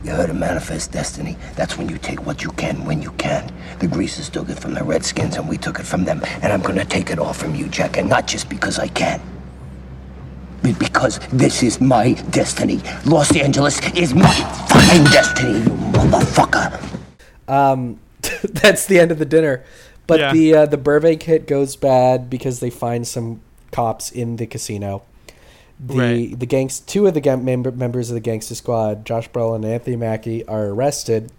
You heard of Manifest Destiny? That's when you take what you can when you can. The Greasers took it from the Redskins and we took it from them. And I'm gonna take it all from you, Jack. And not just because I can. But because this is my destiny. Los Angeles is my fucking destiny, you motherfucker. Um, that's the end of the dinner. But Yeah. the uh, the Burbank hit goes bad because they find some cops in the casino. The Right. the gangs two of the gang member, members of the gangster squad, Josh Brolin and Anthony Mackie, are arrested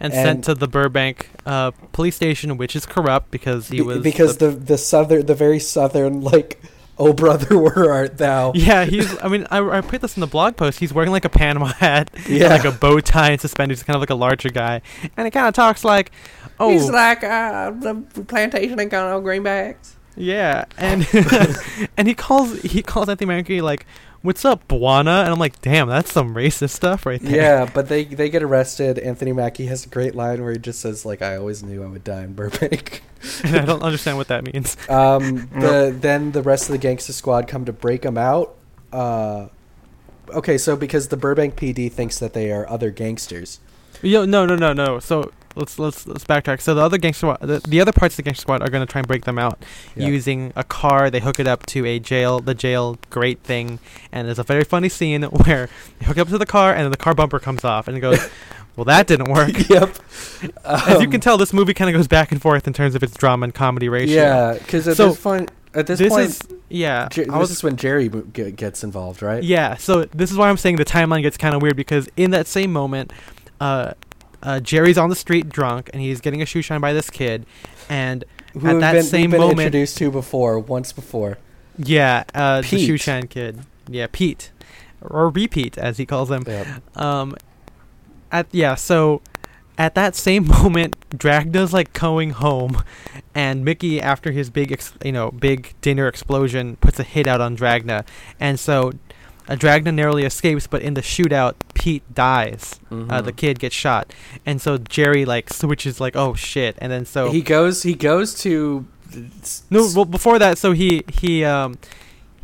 And, And- sent to the Burbank uh, police station, which is corrupt because he was because the, the southern the very southern like oh brother where art thou yeah, he's. I mean, I, I put this in the blog post. He's wearing like a Panama hat, and, Yeah. like a bow tie and suspenders. He's kind of like a larger guy, and he kind of talks like, "Oh, He's like uh, the plantation ain't got no greenbacks. Yeah, and and he calls he calls Anthony Mackie like, "What's up, Buana?" And I'm like, "Damn, that's some racist stuff right there." Yeah, but they they get arrested. Anthony Mackie has a great line where he just says like, "I always knew I would die in Burbank." and I don't understand what that means. Um, the then the rest of the gangster squad come to break them out. Uh, okay, so because the Burbank PD thinks that they are other gangsters. Yo, no, no, no, no. So let's let's let's backtrack. So the other gangster squad, the, the other parts of the gangster squad are going to try and break them out Yeah. using a car. They hook it up to a jail, the jail grate thing, and there's a very funny scene where they hook it up to the car, and then the car bumper comes off, and it goes. Well, that didn't work. yep. As you Um, can tell, this movie kind of goes back and forth in terms of its drama and comedy ratio. Yeah, because at So, this point, at this, this point, is yeah. Jer- this was is when Jerry gets involved, right? Yeah, so this is why I'm saying the timeline gets kind of weird because in that same moment, uh, uh, Jerry's on the street drunk and he's getting a shoe shine by this kid, and Who at that been, same been moment, introduced to before, once before. yeah, uh, the shoe shine kid, yeah, Pete, or repeat as he calls him. Yep. Um, at yeah, so at that same moment, Dragna's like going home, and Mickey, after his big, ex- you know, big dinner explosion, puts a hit out on Dragna, and so. Uh, Dragna narrowly escapes, but in the shootout, Pete dies. Uh, the Mhm. kid gets shot, and so Jerry like switches like, "Oh shit!" And then so he goes. He goes to. no, well, before that, so he he um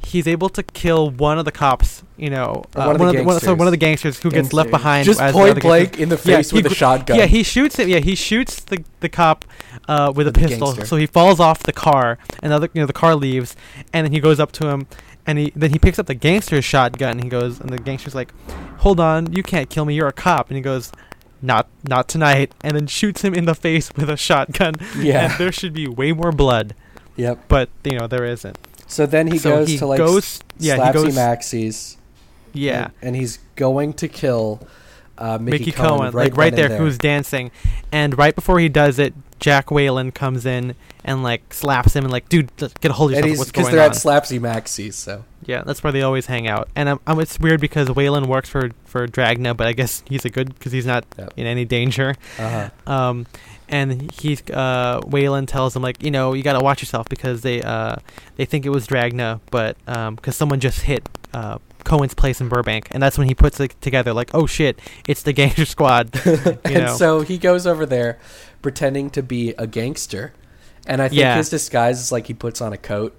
he's able to kill one of the cops. You know, uh, one of the one, of the, one, so one of the gangsters who gets left behind. just point blank gangsters- in the Yeah, face he with a shotgun. Yeah, he shoots him. Yeah, he shoots the the cop uh, with a pistol. So he falls off the car, and the other, you know, the car leaves, and then he goes up to him, and he then he picks up the gangster's shotgun. And he goes, and the gangster's like, "Hold on, you can't kill me. You're a cop." And he goes. Not, not tonight, and then shoots him in the face with a shotgun. Yeah. and there should be way more blood, Yep. but you know there isn't. So then he So goes he to like goes- yeah, he goes- Maxie's. Yeah, and, and he's going to kill uh, Mickey, Mickey, Cohen, Cohen, like right and there, who's dancing, and right before he does it, Jack Whalen comes in and like slaps him and like, dude, get a hold of yourself. because they're on? at Slapsy Maxie's. So yeah, that's where they always hang out. And um, um, it's weird because Whalen works for for Dragna, but I guess he's a good because he's not Yep. in any danger. uh Um, and he uh, Whalen tells him like, you know, you gotta watch yourself because they uh, they think it was Dragna, but because someone just hit uh, Cohen's place in Burbank, and that's when he puts it together like, oh shit, it's the Gangster Squad. You and know? so he goes over there pretending to be a gangster. And I think Yeah. his disguise is like he puts on a coat.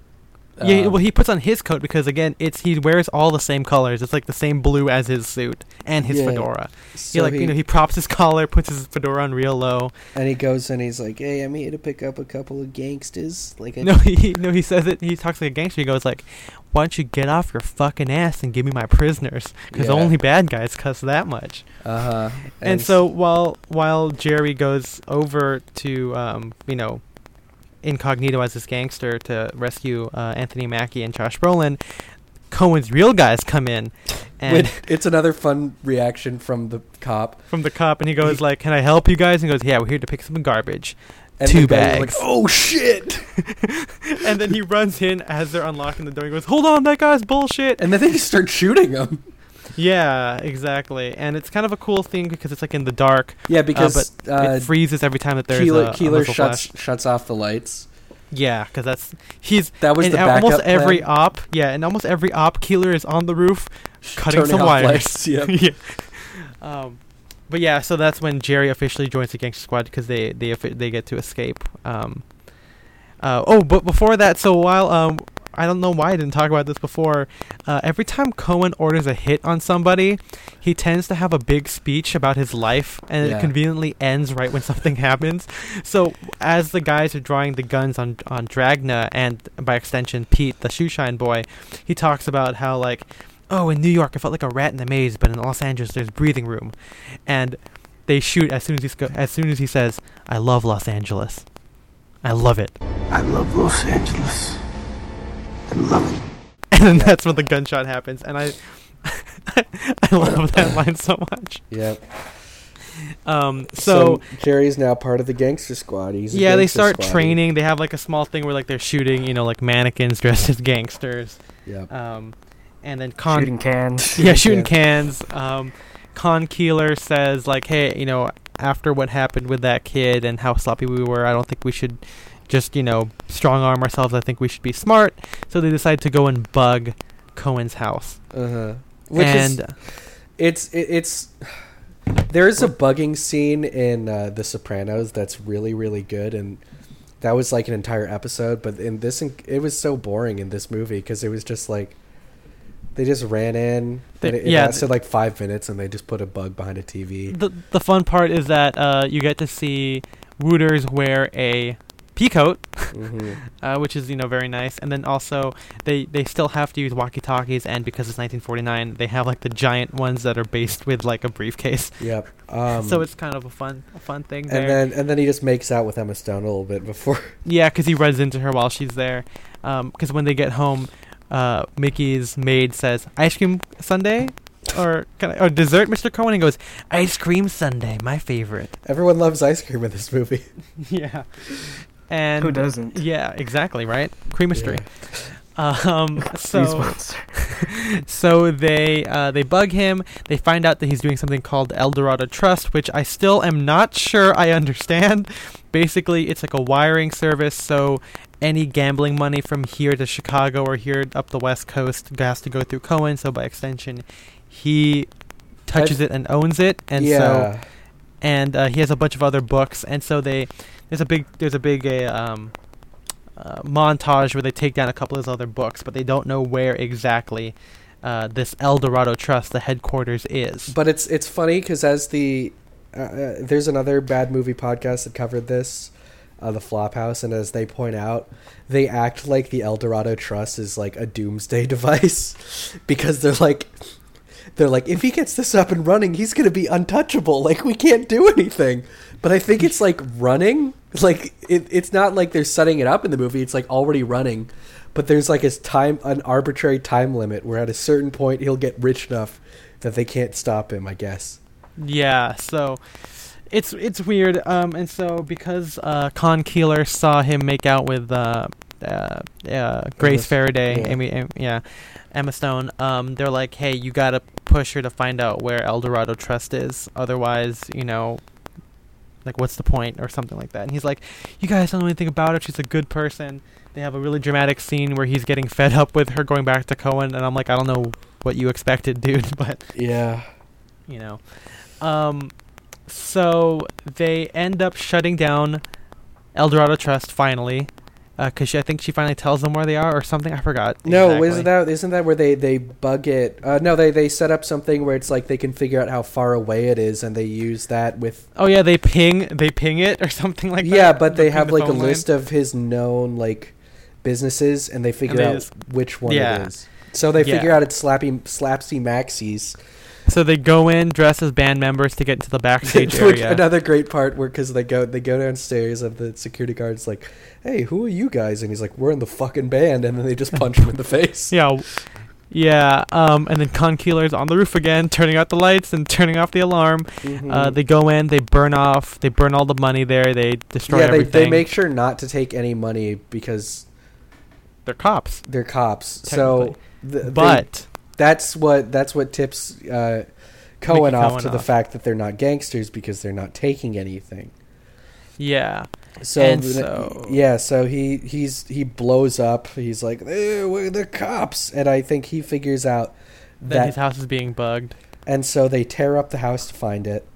Yeah, Um, well, he puts on his coat because again, it's he wears all the same colors. It's like the same blue as his suit and his Yeah. fedora. he like he- you know he props his collar, puts his fedora on real low. and he goes and he's like, "Hey, I'm here to pick up a couple of gangsters." Like, I No, he no he says it. He talks like a gangster. He goes like, "Why don't you get off your fucking ass and give me my prisoners? Because Yeah. only bad guys cuss that much." uh huh. And, so while while Jerry goes over to um, you know incognito as this gangster to rescue uh, Anthony Mackie and Josh Brolin, Cohen's real guys come in, and it's another fun reaction from the cop. from the cop, and he goes like, "Can I help you guys?" And he goes, "Yeah, we're here to pick some garbage." And Two bags. Like, oh shit! and then he runs in as they're unlocking the door. He goes, "Hold on, that guy's bullshit." And then they start shooting him. Yeah, exactly. And it's kind of a cool thing because it's like in the dark. Yeah, uh, because but uh, it freezes every time that there's Keeler, a, a Keeler muzzle shuts flash. shuts off the lights. Yeah, because that's he's That was in the almost backup every op. Yeah, and almost every op, Keeler is on the roof cutting Turning some wires. lights, yep. yeah. Um, but yeah, so that's when Jerry officially joins the gangster squad because they they they get to escape. Um, uh, oh, but before that, so while um, I don't know why I didn't talk about this before. Uh, every time Cohen orders a hit on somebody, he tends to have a big speech about his life, and Yeah. it conveniently ends right when something happens. So as the guys are drawing the guns on on Dragna and by extension Pete, the shoeshine boy, he talks about how like, oh, in New York I felt like a rat in a maze, but in Los Angeles there's breathing room, and they shoot as soon as he sco- as soon as he says, "I love Los Angeles, I love it," I love Los Angeles. I love it. and then that's when the gunshot happens, and I. I love that line so much. Yep. Um, so, Jerry's now part of the gangster squad. He's a yeah, they start squad. training. They have like a small thing where like they're shooting, you know, like mannequins dressed as gangsters. Yep. Um, and then Con Shooting cans. yeah, shooting cans. Um, Con Keeler says like, hey, you know, after what happened with that kid and how sloppy we were, I don't think we should just you know strong arm ourselves. I think we should be smart. So they decide to go and bug Cohen's house. Uh huh. Which and is it's it, it's there's a bugging scene in uh, The Sopranos that's really really good, and that was like an entire episode. But in this, it was so boring in this movie because it was just like they just ran in. They- and it, it yeah, lasted like five minutes, and they just put a bug behind a TV. the the fun part is that uh, you get to see Wooters wear a pea coat, Mhm. uh, which is you know very nice. And then also they they still have to use walkie talkies, and because it's 1949, they have like the giant ones that are based with like a briefcase. Yep. Um, so it's kind of a fun a fun thing there. and then and then he just makes out with Emma Stone a little bit before. Yeah, because he runs into her while she's there. Because when they get home, uh, Mickey's maid says, "Ice cream sundae." Or can I, or dessert, Mr. Cohen, and goes, ice cream sundae, my favorite. Everyone loves ice cream in this movie. yeah, and Who doesn't? Yeah, exactly, right? Creamistry. Um, Please so so they uh, they bug him. They find out that he's doing something called El Dorado Trust, which I still am not sure I understand. Basically, it's like a wiring service. So any gambling money from here to Chicago or here up the West Coast has to go through Cohen. So by extension, he touches it and owns it. And so Yeah. And uh, he has a bunch of other books. And so they there's a big there's a big uh, um, uh, montage where they take down a couple of his other books, but they don't know where exactly uh, this El Dorado Trust, the headquarters, is. But it's it's funny because as the uh, uh, there's another bad movie podcast that covered this, uh, the Flophouse, and as they point out, they act like the El Dorado Trust is like a doomsday device because they're like. They're like, if he gets this up and running, he's gonna be untouchable. Like we can't do anything. But I think it's like running. Like it, it's not like they're setting it up in the movie. It's like already running. But there's like a time, an arbitrary time limit where at a certain point he'll get rich enough that they can't stop him. I guess. Yeah, so it's it's weird. Um, and so because uh, Con Keeler saw him make out with uh, uh, uh, Grace Faraday, yeah. Amy, Em- yeah, Emma Stone. Um, they're like, hey, you gotta push her to find out where El Dorado Trust is. Otherwise, you know, Like, what's the point, or something like that. And he's like, "You guys don't know anything about her. She's a good person." They have a really dramatic scene where he's getting fed up with her going back to Cohen, and I'm like, I don't know what you expected, dude, but Yeah. you know. Um, so they end up shutting down El Dorado Trust finally, because I think she finally tells them where they are or something. I forgot. No, exactly. isn't that isn't that where they they bug it? Uh, no, they they set up something where it's like they can figure out how far away it is, and they use that with. Oh yeah, they ping they ping it or something like that. yeah, but they ping have the like a line. list of his known like businesses, and they figure they out just- which one yeah. it is. So they Yeah. figure out it's Slappy Slapsy Maxie's. So they go in dressed as band members to get into the backstage area. Another great part where because they go they go downstairs and the security guard's like, "Hey, who are you guys?" And he's like, "We're in the fucking band," and then they just punch him in the face. Yeah, yeah. Um, and then Con Keeler's on the roof again, turning out the lights and turning off the alarm. Mhm. Uh, they go in, they burn off, they burn all the money there, they destroy yeah, they, everything. they make sure not to take any money because they're cops. they're cops. So, th- they- But that's what that's what tips uh, Cohen Mickey off Cohen to the fact that they're not gangsters because they're not taking anything. yeah, So, the- so- yeah, so he he's he blows up. He's like, we're the cops, and I think he figures out then that, his house is being bugged. and so they tear up the house to find it.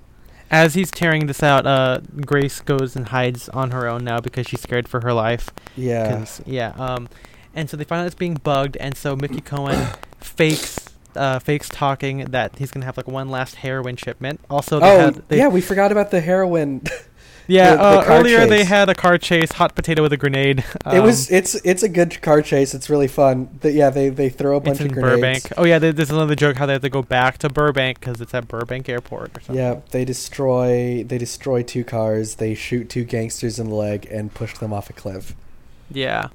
As he's tearing this out, uh, Grace goes and hides on her own now because she's scared for her life. Yeah, yeah. Um, and so they find out it's being bugged, and so Mickey Cohen fakes. Uh, fakes talking that he's gonna have like one last heroin shipment. Also, they oh had, they, yeah, we forgot about the heroin. yeah. the- uh, earlier they had a car chase, hot potato with a grenade. it was Um, it's it's a good car chase. It's really fun. The, yeah, they they throw a bunch it's in of grenades. Burbank. Oh yeah, there's another joke how they have to go back to Burbank because it's at Burbank Airport or something. Yeah, they destroy they destroy two cars. They shoot two gangsters in the leg and push them off a cliff. Yeah.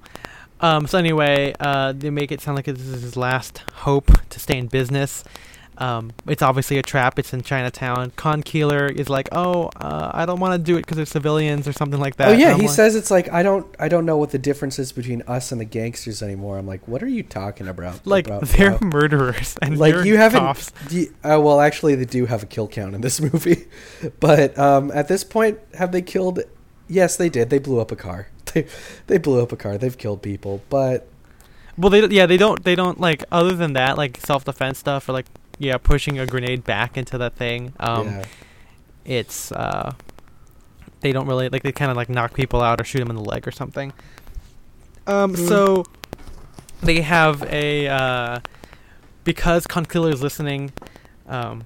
Um, so anyway, uh, they make it sound like this is his last hope to stay in business. Um, it's obviously a trap. It's in Chinatown. Con Keeler is like, "Oh, uh, I don't want to do it because they're civilians or something like that." oh yeah, he like- says it's like I don't I don't know what the difference is between us and the gangsters anymore. I'm like, what are you talking about? like about, they're about? murderers and like you haven't. do you- uh, well, actually, they do have a kill count in this movie, but um, at this point, have they killed? Yes, they did. They blew up a car. They they blew up a car. They've killed people, but Well, they yeah they don't they don't like other than that like self defense stuff or like yeah pushing a grenade back into that thing. Um, yeah. it's uh they don't really like they kind of like knock people out or shoot them in the leg or something um Mm. so they have a uh because Conkeeler is listening um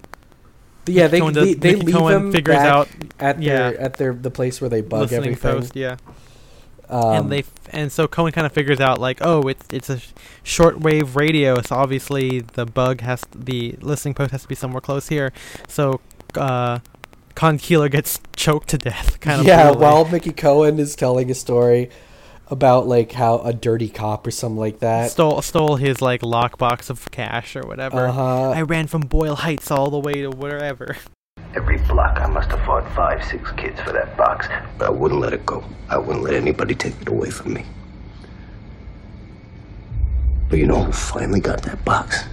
Yeah, they Cohen they, they leave Cohen them figures back out at yeah. their at their the place where they bug everything. post yeah Um, and they f- and so Cohen kind of figures out like oh it's it's a sh- shortwave radio so obviously the bug has the listening post has to be somewhere close here so uh Conkeeler gets choked to death kind of yeah, brutally. while Mickey Cohen is telling a story about like how a dirty cop or something like that. stole stole his like lockbox of cash or whatever. Uh-huh. I ran from Boyle Heights all the way to wherever. Every block, I must have fought five, six kids for that box. But I wouldn't let it go. I wouldn't let anybody take it away from me. But you know who finally got that box?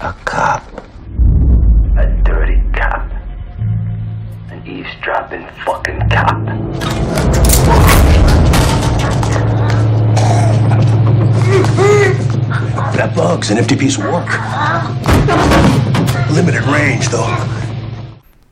A cop. A dirty cop. An eavesdropping fucking cop. That bug's an empty piece of work. Limited range, though.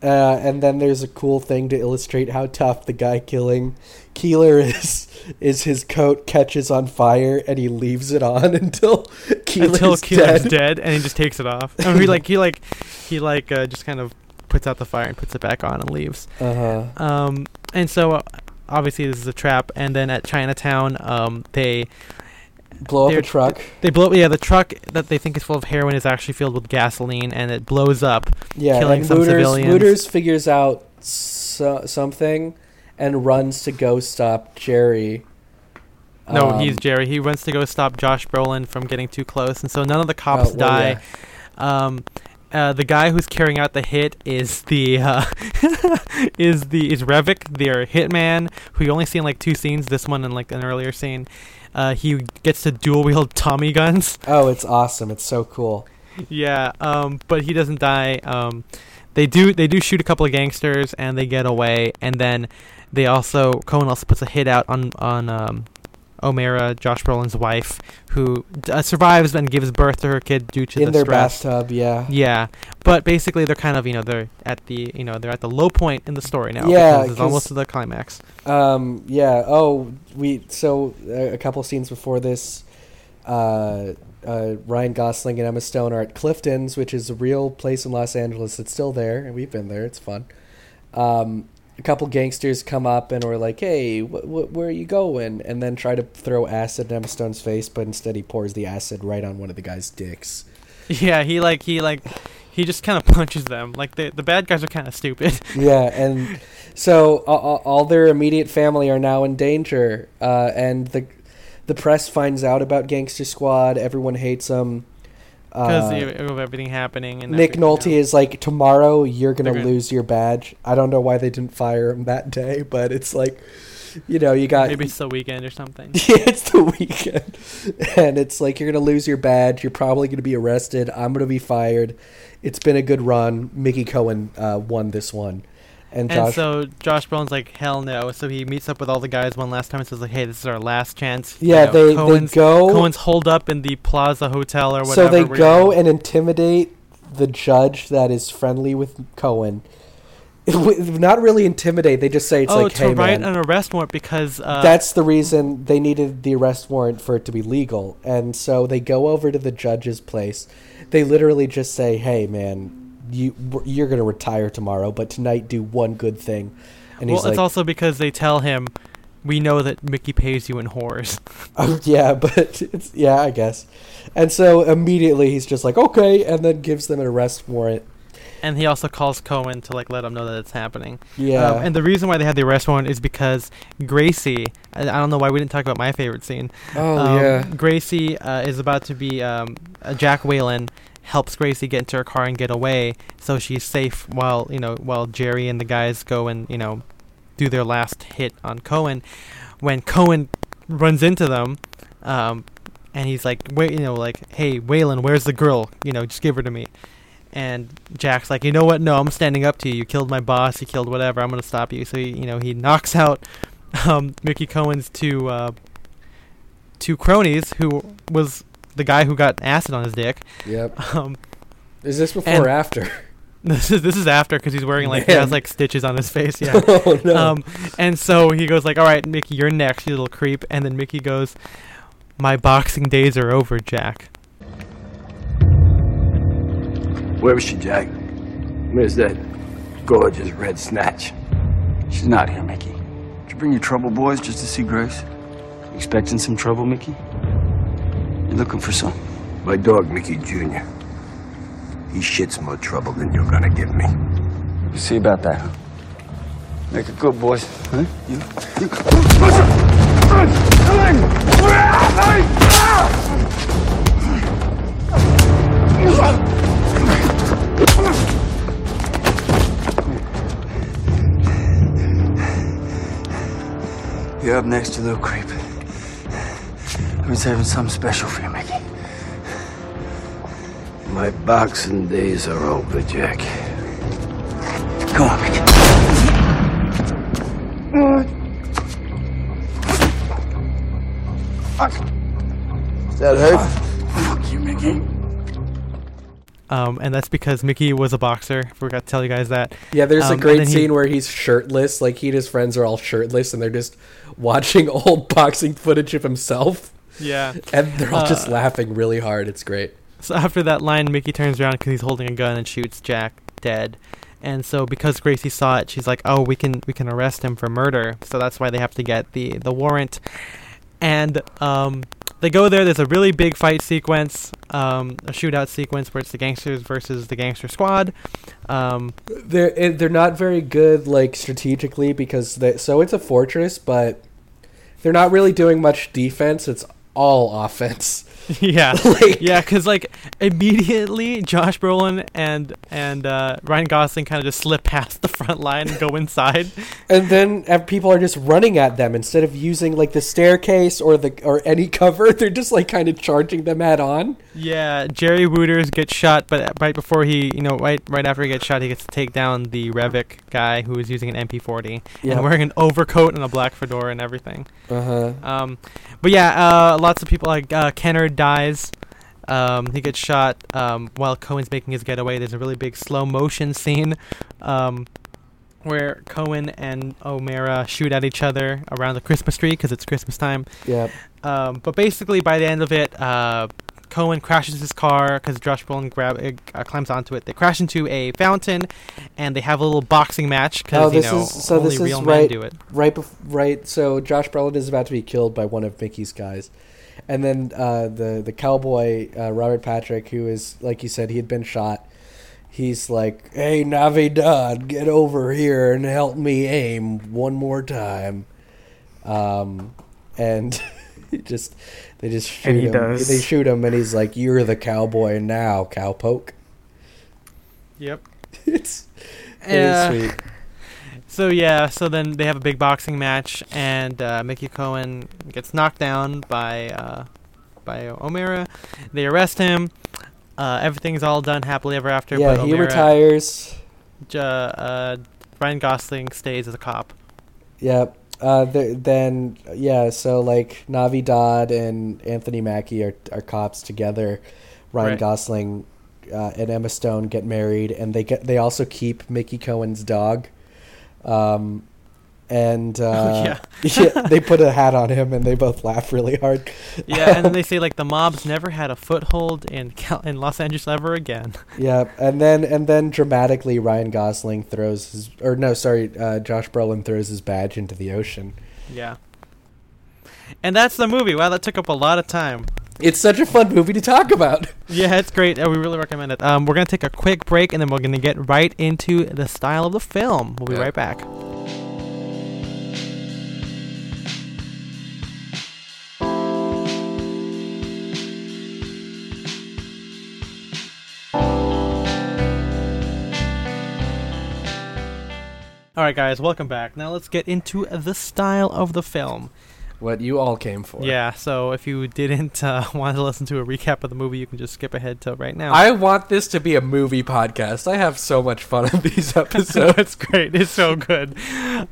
Uh, and then there's a cool thing to illustrate how tough the guy killing Keeler is. Is his coat catches on fire and he leaves it on until Keeler's Until Keeler's dead. dead. and he just takes it off. And he like he like he like uh, just kind of puts out the fire and puts it back on and leaves. Uh huh. Um, and so uh, obviously this is a trap. And then at Chinatown, um, they Blow up a truck. They blow. Yeah, the truck that they think is full of heroin is actually filled with gasoline, and it blows up. Yeah, killing some Looters, civilians. Wooters figures out so, something and runs to go stop Jerry. No, Um, he's Jerry. He wants to go stop Josh Brolin from getting too close, and so none of the cops Oh, well, die. Um, uh, the guy who's carrying out the hit is the uh, is the is Revik, their hitman, who you only see in like two scenes. This one and like an earlier scene. Uh, he gets to dual wield Tommy guns. Oh, it's awesome! It's so cool. yeah, um, but he doesn't die. Um, they do they do shoot a couple of gangsters and they get away, and then they also Cohen also puts a hit out on on um, O'Mara, Josh Brolin's wife, who uh, survives and gives birth to her kid due to in the their stress. bathtub. Yeah. Yeah, but basically they're kind of you know they're at the you know they're at the low point in the story now. Yeah, because it's almost to the climax. Um. Yeah. Oh, we. So uh, a couple scenes before this, uh, uh, Ryan Gosling and Emma Stone are at Clifton's, which is a real place in Los Angeles. It's still there, and we've been there. It's fun. Um, a couple gangsters come up and are like, "Hey, wh- wh- where are you going?" And then try to throw acid in Emma Stone's face, but instead he pours the acid right on one of the guy's dicks. Yeah, he like he like he just kind of punches them. Like the the bad guys are kind of stupid. yeah, and so a- all their immediate family are now in danger, uh, and the the press finds out about Gangster Squad. Everyone hates them. Because Uh, of everything happening. And Nick Nolte know. is like, tomorrow you're gonna, gonna- lose your badge. I don't know why they didn't fire him that day, but it's like, you know, you got maybe it's the weekend or something. yeah, it's the weekend, and it's like you're gonna lose your badge. You're probably gonna be arrested. I'm gonna be fired. It's been a good run. Mickey Cohen uh, won this one, and, And so Josh Brolin's like, hell no. So he meets up with all the guys one last time and says like, hey, this is our last chance. You Yeah, know, they- they Cohen's, go- Cohen's holed up in the Plaza Hotel or whatever. so they go and intimidate the judge that is friendly with Cohen. Not really intimidate. They just say it's oh, like, to hey write man. an arrest warrant because uh, That's the reason they needed the arrest warrant for it to be legal. And so they go over to the judge's place. They literally just say, "Hey, man, you you're gonna retire tomorrow, but tonight do one good thing." And well, he's like, it's also because they tell him, we know that Mickey pays you in whores. oh, "Yeah, but it's yeah, I guess." And so immediately he's just like, "Okay," and then gives them an arrest warrant. and he also calls Cohen to like let him know that it's happening. Yeah. Um, and the reason why they had the arrest warrant is because Gracie. I, I don't know why we didn't talk about my favorite scene. Oh, Um, yeah. Gracie uh, is about to be um, Jack Whalen helps Gracie get into her car and get away, so she's safe while you know while Jerry and the guys go and you know do their last hit on Cohen. When Cohen runs into them, um, and he's like, "Wait, you know, like, hey, Whalen, where's the girl? You know, just give her to me." And Jack's like, you know what? No, I'm standing up to you. You killed my boss. You killed whatever. I'm gonna stop you. So he, you know, he knocks out um, Mickey Cohen's two uh, two cronies, who was the guy who got acid on his dick. Yep. Um, Is this before and- or after? This is this is after because he's wearing like he has like stitches on his face. Yeah. Oh, no. Um, and so he goes like, "All right, Mickey, you're next, you little creep." And then Mickey goes, "My boxing days are over, Jack." Where was she, Jack? Where's that gorgeous red snatch? She's not here, Mickey. Did you bring your trouble boys just to see Grace? You expecting some trouble, Mickey? You looking for some? My dog, Mickey Jr. He shits more trouble than you're gonna give me. We'll see about that. Make it good, boys. Huh? You, you. You're up next, you little creep. I've been saving something special for you, Mickey. My boxing days are over, Jack. Come on, Mickey. Does that hurt? Fuck you, Mickey. Um, and that's because Mickey was a boxer. Forgot to tell you guys that. Yeah, there's Um, a great then he- scene where he's shirtless. Like he and his friends are all shirtless, and they're just watching old boxing footage of himself. Yeah. and they're all just Uh, laughing really hard. It's great. So after that line, Mickey turns around because he's holding a gun and shoots Jack dead. And so because Gracie saw it, she's like, "Oh, we can we can arrest him for murder." So that's why they have to get the the warrant. And um, they go there. There's a really big fight sequence, um, a shootout sequence where it's the gangsters versus the gangster squad. Um, They're they're not very good like strategically because they so it's a fortress, but they're not really doing much defense. It's all offense. yeah, Like- yeah, because like immediately Josh Brolin and and uh, Ryan Gosling kind of just slip past the front line and go inside. And then uh, people are just running at them instead of using like the staircase or the or any cover. They're just like kind of charging them head on. Yeah, Jerry Wooters gets shot, but right before he, you know, right right after he gets shot, he gets to take down the Revic guy who is using an MP40 Yeah. and wearing an overcoat and a black fedora and everything. Uh huh. Um, but yeah, uh, lots of people like uh, Kenner dies. Um, he gets shot um, while Cohen's making his getaway. There's a really big slow motion scene um, where Cohen and O'Mara shoot at each other around the Christmas tree because it's Christmas time. Yep. Um, but basically, by the end of it, uh, Cohen crashes his car because Josh Brolin grab uh, climbs onto it. They crash into a fountain, and they have a little boxing match because Oh, you know is so. only This real is men right. do it. Right. Bef- right. So Josh Brolin is about to be killed by one of Mickey's guys, and then uh, the the cowboy uh, Robert Patrick, who is like you said, he had been shot. He's like, "Hey, Navidad, get over here and help me aim one more time." Um, and just they just shoot And he him. does. They shoot him, and he's like, "You're the cowboy now, cowpoke." Yep. it's very Uh, sweet. So yeah, so then they have a big boxing match, and uh, Mickey Cohen gets knocked down by uh, by O'Mara. They arrest him. Uh, everything's all done happily ever after. Yeah, but he O'Mara, retires. J- uh, Ryan Gosling stays as a cop. Yep. Uh, th- then yeah, so like Navidad and Anthony Mackie are are cops together. Ryan Right. Gosling uh, and Emma Stone get married, and they get they also keep Mickey Cohen's dog. Um, and uh, yeah. they put a hat on him, and they both laugh really hard. Yeah, and then they say like the mob's never had a foothold in Cal- in Los Angeles ever again. Yeah, and then and then dramatically, Ryan Gosling throws his or no, sorry, uh, Josh Brolin throws his badge into the ocean. Yeah. And that's the movie. Wow, that took up a lot of time. It's such a fun movie to talk about. Yeah, it's great. Uh, we really recommend it. Um, we're gonna take a quick break, and then we're gonna get right into the style of the film. We'll be Yeah. right back. All right, guys, welcome back. Now let's get into the style of the film. What you all came for. Yeah, so if you didn't uh, want to listen to a recap of the movie, you can just skip ahead to right now. I want this to be a movie podcast. I have so much fun on these episodes. it's great. It's so good.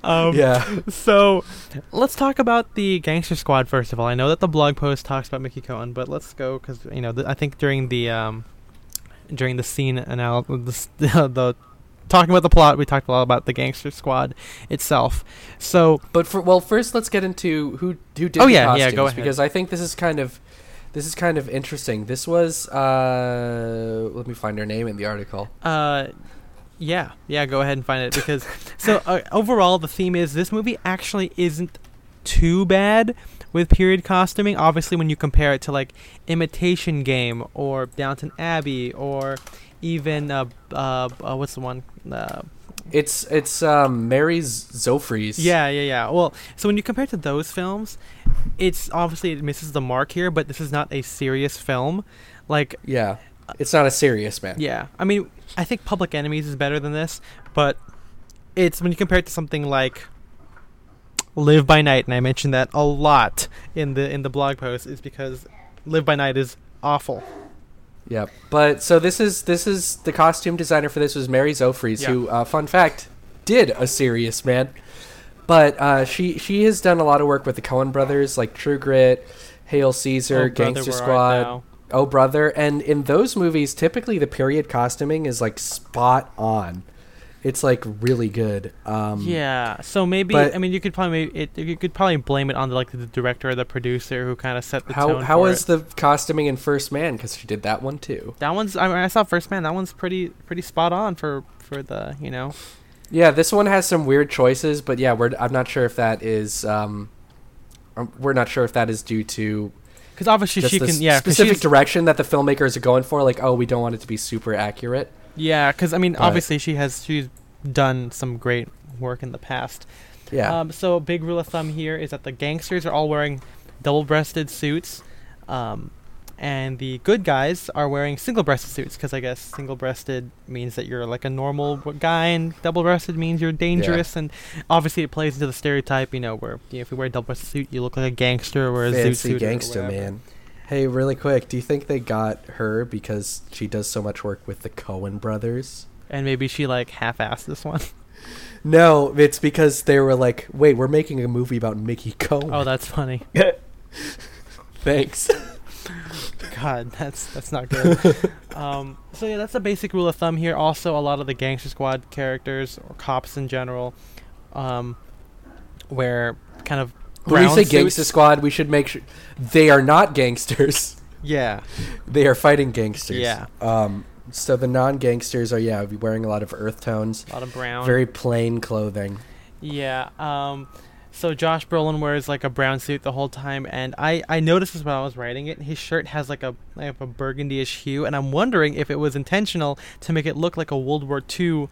Um, yeah. So let's talk about the Gangster Squad first of all. I know that the blog post talks about Mickey Cohen, but let's go because you know th- I think during the um, during the scene analysis, the, the talking about the plot, we talked a lot about the Gangster Squad itself. So But for well, first let's get into who who did Oh, yeah, yeah, go ahead. because I think this is kind of this is kind of interesting. This was uh let me find her name in the article. Uh, yeah, yeah. Go ahead and find it because so uh, overall the theme is this movie actually isn't too bad with period costuming. Obviously, when you compare it to like Imitation Game or Downton Abbey or even uh, uh, uh what's the one uh, It's it's um Mary Zophres. yeah, yeah, yeah. Well, so when you compare it to those films, it's obviously it misses the mark here, but this is not a serious film. Like, Yeah. It's not a serious man. yeah, I mean, I think Public Enemies is better than this, but it's when you compare it to something like Live by Night, and I mentioned that a lot in the in the blog post, is because Live by Night is awful. Yep. But so this is this is the costume designer for this was Mary Zophres, Yeah. who uh, fun fact did a serious man. But uh, she she has done a lot of work with the Coen brothers, like True Grit, Hail Caesar, Oh, Gangster Art Squad. Oh brother, and in those movies, typically the period costuming is like spot on. It's like really good. Um, Yeah, so maybe but- I mean you could probably it, you could probably blame it on the, like the director or the producer who kind of set the How tone. how was the costuming in First Man? Because she did that one too. that one's? I, mean, I saw First Man. That one's pretty pretty spot on for for the you know. Yeah, this one has some weird choices, but yeah, we're I'm not sure if that is um, um, we're not sure if that is due to Because obviously she the can yeah specific direction that the filmmakers are going for. Like, oh, we don't want it to be super accurate. Yeah, because I mean, But- obviously she has she's done some great work in the past. Yeah. Um, so big rule of thumb here is that the gangsters are all wearing double-breasted suits. Um, and the good guys are wearing single-breasted suits because I guess single-breasted means that you're like a normal guy, and double-breasted means you're dangerous. And obviously, it plays into the stereotype, you know, where you know, if you wear a double-breasted suit, you look like a gangster or a Fancy suit gangster man. Hey, really quick, do you think they got her because she does so much work with the Coen brothers? And maybe she like half-assed this one. No, it's because they were like, "Wait, we're making a movie about Mickey Cohen." oh, that's funny. Thanks. God, that's that's not good. um, so yeah, that's a basic rule of thumb here. Also, a lot of the gangster squad characters or cops in general, um, wear kind of When we brown say gangster squad, we should make sure they are not gangsters. Yeah, They are fighting gangsters. Yeah. Um. So the non-gangsters are yeah wearing a lot of earth tones, a lot of brown. very plain clothing. Yeah. Um, so Josh Brolin wears like a brown suit the whole time, and I I noticed this when I was writing it. His shirt has like a like a burgundyish hue, and I'm wondering if it was intentional to make it look like a World War II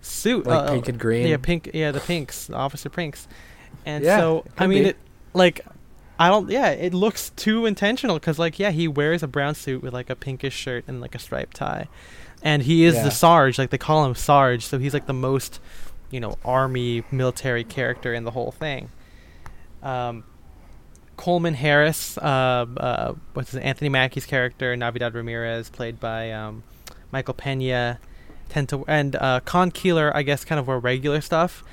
suit, Like pink and green? Yeah, pink. Yeah, the pinks, Officer Pinks. And Yeah, so I mean, be. it like. I don't. Yeah, it looks too intentional because, like, yeah, he wears a brown suit with like a pinkish shirt and like a striped tie, and he is Yeah. the Sarge. Like they call him Sarge, so he's like the most, you know, army military character in the whole thing. Um, Coleman Harris, uh, uh, what's his Anthony Mackie's character, Navidad Ramirez, played by um, Michael Pena, tend to and uh, Con Keeler, I guess, kind of wore regular stuff.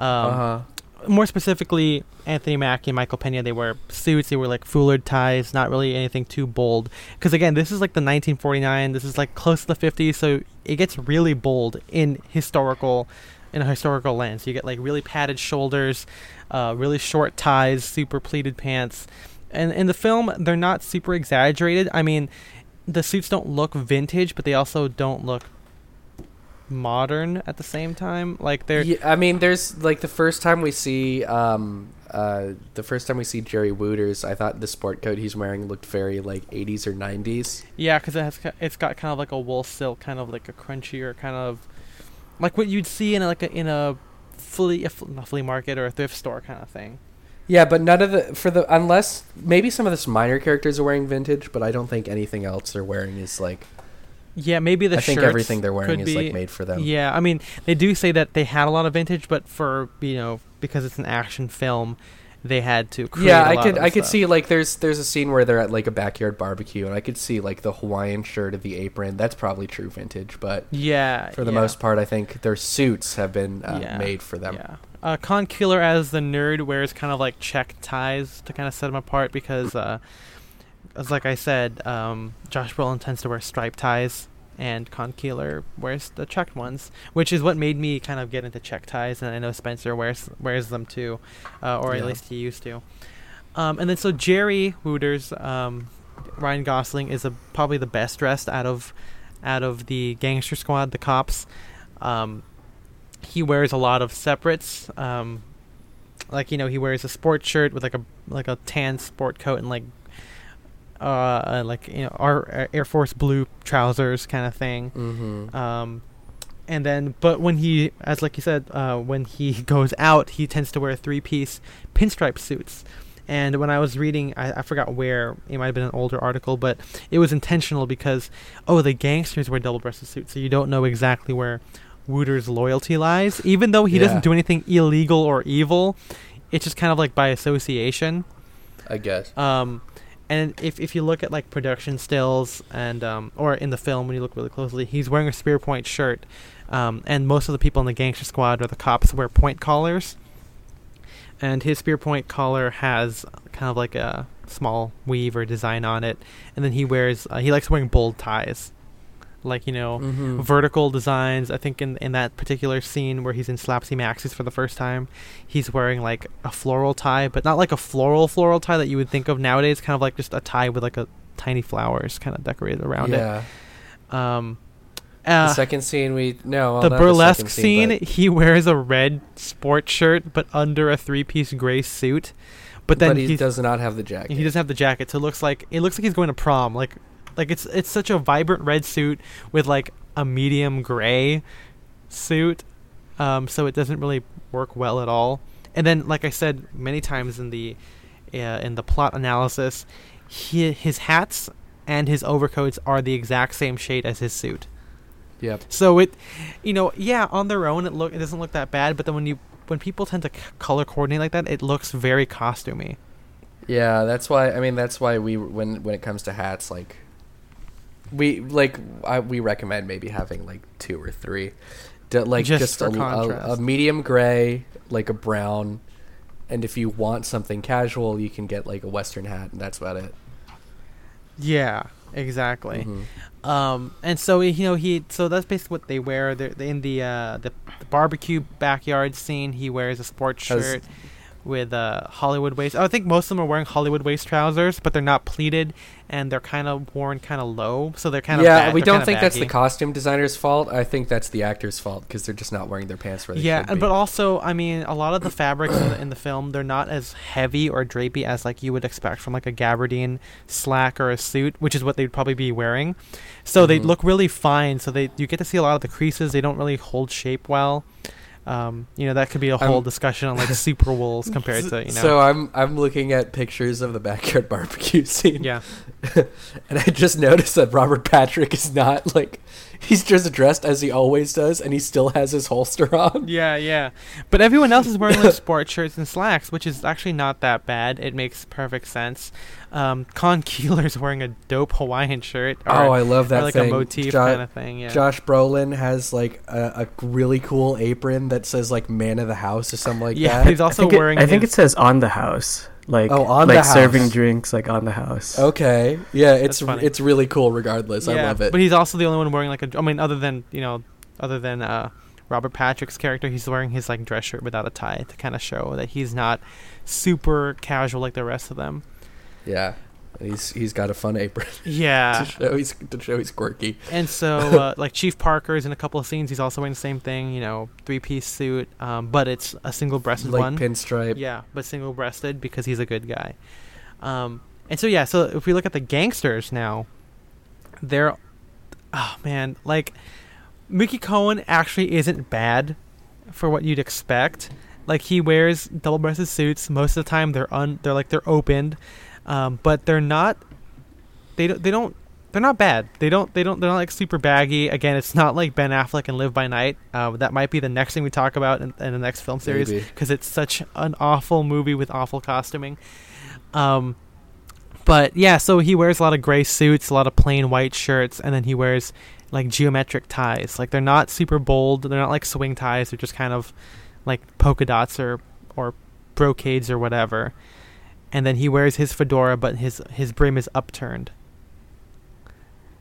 Um, uh-huh. More specifically, Anthony Mackie and Michael Pena, they wear suits. They wear like foulard ties, not really anything too bold. Because again, this is like the 1949. This is like close to the 50s, so it gets really bold in historical, in a historical lens. You get like really padded shoulders, uh, really short ties, super pleated pants, and in the film, they're not super exaggerated. I mean, the suits don't look vintage, but they also don't look modern at the same time. Like they're Yeah, I mean, there's like the first time we see, um, uh, the first time we see Jerry Wooters, I thought the sport coat he's wearing looked very like 80s or 90s. Yeah, because it has it's got kind of like a wool silk, kind of like a crunchier kind of like what you'd see in a, like a, in a flea a flea market or a thrift store kind of thing. Yeah, but none of the for the unless maybe some of the minor characters are wearing vintage, but I don't think anything else they're wearing is like. Yeah, maybe the I think everything they're wearing is, like, made for them. Yeah, I mean they do say that they had a lot of vintage, but for you know because it's an action film, they had to. Create Yeah, I could I could see like there's there's a scene where they're at like a backyard barbecue, and I could see like the Hawaiian shirt of the apron. That's probably true vintage, but Yeah, for the yeah. most part, I think their suits have been uh, Yeah, made for them. Yeah. Uh, Con Keeler as the nerd wears kind of like check ties to kind of set him apart because, uh, as like I said, um, Josh Brolin tends to wear striped ties, and Con Keeler wears the checked ones, which is what made me kind of get into check ties, and I know Spencer wears wears them too, uh, or Yeah. at least he used to. Um, and then so Jerry Wooters, um, Ryan Gosling is a, probably the best dressed out of out of the gangster squad, the cops. Um, he wears a lot of separates. Um, like you know, he wears a sports shirt with like a like a tan sport coat and like uh, like you know our Air Force blue trousers kind of thing. Mhm. Um, and then but when he, as like you said, uh, when he goes out, he tends to wear three piece pinstripe suits. And when I was reading, I, I forgot where it might have been an older article, but it was intentional because oh, the gangsters wear double breasted suits, so you don't know exactly where Wooter's loyalty lies. Even though he Yeah. doesn't do anything illegal or evil, it's just kind of like by association. I guess. Um, and if if you look at like production stills and um, or in the film when you look really closely, he's wearing a spear point shirt, um, and most of the people in the gangster squad or the cops wear point collars. And his spear point collar has kind of like a small weave or design on it, and then he wears uh, he likes wearing bold ties, like you know Mhm. vertical designs. I think in in that particular scene where he's in Slapsy Max's for the first time, he's wearing like a floral tie, but not like a floral floral tie that you would think of nowadays. Kind of like just a tie with like a tiny flowers kind of decorated around Yeah. it. Um, the uh, second scene we no well, the burlesque second scene, but- he wears a red sport shirt, but under a three-piece gray suit. But then but he does not have the jacket. he doesn't have the jacket, so it looks like it looks like he's going to prom. Like, like it's it's such a vibrant red suit with like a medium gray suit, um, so it doesn't really work well at all. And then, like I said many times in the uh, in the plot analysis, he, his hats and his overcoats are the exact same shade as his suit. Yep. So it, you know, yeah, on their own it look it doesn't look that bad, but then when you when people tend to c- color coordinate like that, it looks very costumey. Yeah, that's why. I mean, that's why we when when it comes to hats, like we like I, we recommend maybe having like two or three, like Just just, a, a, a medium gray, like a brown, and if you want something casual, you can get like a western hat, and that's about it. Yeah, exactly. Mhm. Um, and so you know he so that's basically what they wear. They're, in the uh the, the barbecue backyard scene. He wears a sports shirt with uh Hollywood waist. Oh, I think most of them are wearing Hollywood waist trousers, but they're not pleated and they're kind of worn kind of low, so they're kind of yeah, bag- we don't think that's the costume designer's fault. I think that's the actor's fault because they're just not wearing their pants where they yeah, should be. but also, I mean, a lot of the fabrics in, the, in the film they're not as heavy or drapey as like you would expect from like a gabardine slack or a suit, which is what they'd probably be wearing. So they Mhm. look really fine. So they you get to see a lot of the creases. They don't really hold shape well. Um, you know that could be a whole I'm- discussion on like super wools compared to you know. So I'm I'm looking at pictures of the backyard barbecue scene. Yeah. and I just noticed that Robert Patrick is not like he's just dressed as he always does, and he still has his holster on. Yeah, yeah. But everyone else is wearing like sport shirts and slacks, which is actually not that bad. It makes perfect sense. Um, Con Keeler's wearing a dope Hawaiian shirt. Or, oh, I love that or like thing. a motif Jo- kind of thing. Yeah. Josh Brolin has like a, a really cool apron that says like "Man of the House" or something like Yeah, that. Yeah, he's also I think, it, wearing. I think it says on the house, like Oh, on like the serving house. drinks, like on the house. Okay, yeah, it's funny. it's really cool. Regardless, I love it. But he's also the only one wearing like a. I mean, other than you know, other than uh, Robert Patrick's character, he's wearing his like dress shirt without a tie to kind of show that he's not super casual like the rest of them. yeah, he's he's got a fun apron Yeah. to show he's to show he's quirky. And so, uh, like Chief Parker's in a couple of scenes, he's also wearing the same thing, you know, three-piece suit, um, but it's a single-breasted Like one. pinstripe. Yeah, but single-breasted because he's a good guy. Um, and so yeah, so if we look at the gangsters now, they're, oh man, like Mickey Cohen actually isn't bad for what you'd expect. Like he wears double-breasted suits most of the time. They're un, they're like they're opened, um, but they're not. They don't. They don't. They're not bad. They don't. They don't. They're not like super baggy. Again, it's not like Ben Affleck and Live by Night. Uh, that might be the next thing we talk about in, in the next film series because it's such an awful movie with awful costuming. Um, but yeah, so he wears a lot of gray suits, a lot of plain white shirts, and then he wears like geometric ties. Like they're not super bold. They're not like swing ties. They're just kind of like polka dots or or brocades or whatever. And then he wears his fedora, but his his brim is upturned,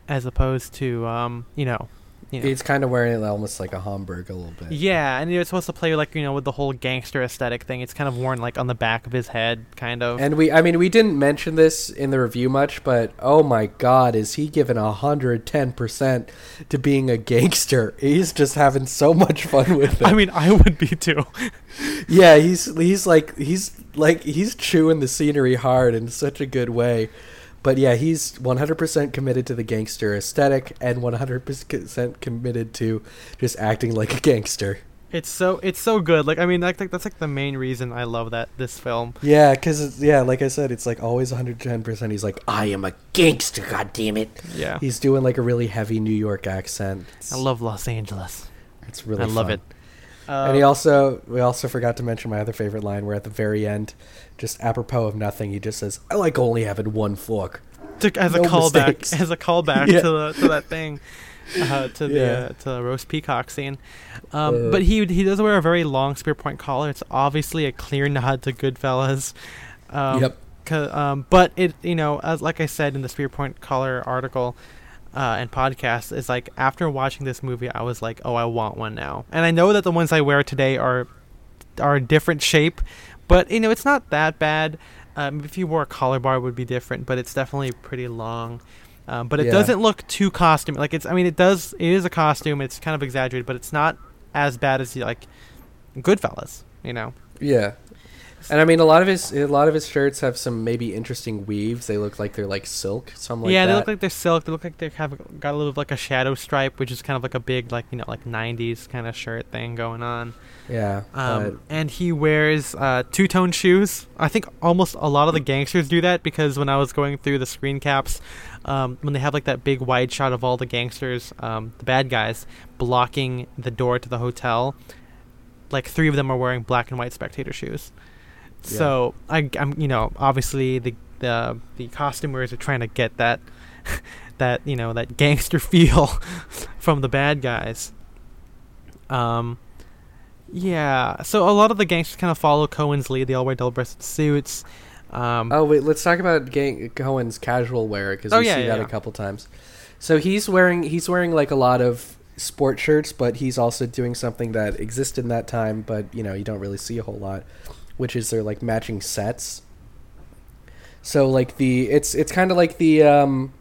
as opposed to um, you know, you know. He's kind of wearing it almost like a Homburg a little bit. Yeah, and you're supposed to play like you know with the whole gangster aesthetic thing. It's kind of worn like on the back of his head, kind of. And we, I mean, we didn't mention this in the review much, but oh my God, is he given hundred ten percent to being a gangster? He's just having so much fun with it. I mean, I would be too. yeah, he's he's like he's like he's chewing the scenery hard in such a good way. But yeah, he's 100% committed to the gangster aesthetic and 100% committed to just acting like a gangster. It's so it's so good. Like I mean, like, that's like the main reason I love that this film. Yeah, because yeah, like I said, it's like always 110%. He's like, I am a gangster, God damn it! Yeah. he's doing like a really heavy New York accent. It's, I love Los Angeles. it's really I love fun. it. And he Um, also, we also forgot to mention my other favorite line, where at the very end, just apropos of nothing, he just says, "I like only having one fork." to, as a callback, as a callback Yeah. to the to that thing, uh, to the Yeah. uh, to the roast peacock scene. Um, Uh. but he he does wear a very long spear point collar. It's obviously a clear nod to Goodfellas. Um, Yep. um, but it you know as like I said in the spear point collar article. Uh, and podcast is like after watching this movie, I was like, oh, I want one now. And I know that the ones I wear today are are a different shape, but you know it's not that bad. Um, if you wore a collar bar, it would be different, but it's definitely pretty long. Um, but it Yeah. doesn't look too costume like it's. I mean, it does. It is a costume. It's kind of exaggerated, but it's not as bad as like Goodfellas. You know. Yeah. And I mean, a lot of his a lot of his shirts have some maybe interesting weaves. They look like they're like silk, something like yeah, that. they look like they're silk. They look like they have got a little of like a shadow stripe, which is kind of like a big like you know like '90s kind of shirt thing going on. yeah. Um, and he wears uh, two tone shoes. I think almost a lot of the gangsters do that because when I was going through the screen caps, um, when they have like that big wide shot of all the gangsters, um, the bad guys, blocking the door to the hotel, like three of them are wearing black and white spectator shoes. Yeah. So I, I'm, you know, obviously the the the costumers are trying to get that that you know that gangster feel from the bad guys. Um, yeah. So a lot of the gangsters kind of follow Cohen's lead. They all wear double-breasted suits. Um, Oh wait, let's talk about Gang- Cohen's casual wear because Oh, we yeah, see yeah, that yeah. a couple times. So he's wearing he's wearing like a lot of sport shirts, but he's also doing something that existed in that time, but you know you don't really see a whole lot, which is they're like matching sets. So like the it's it's kind of like the um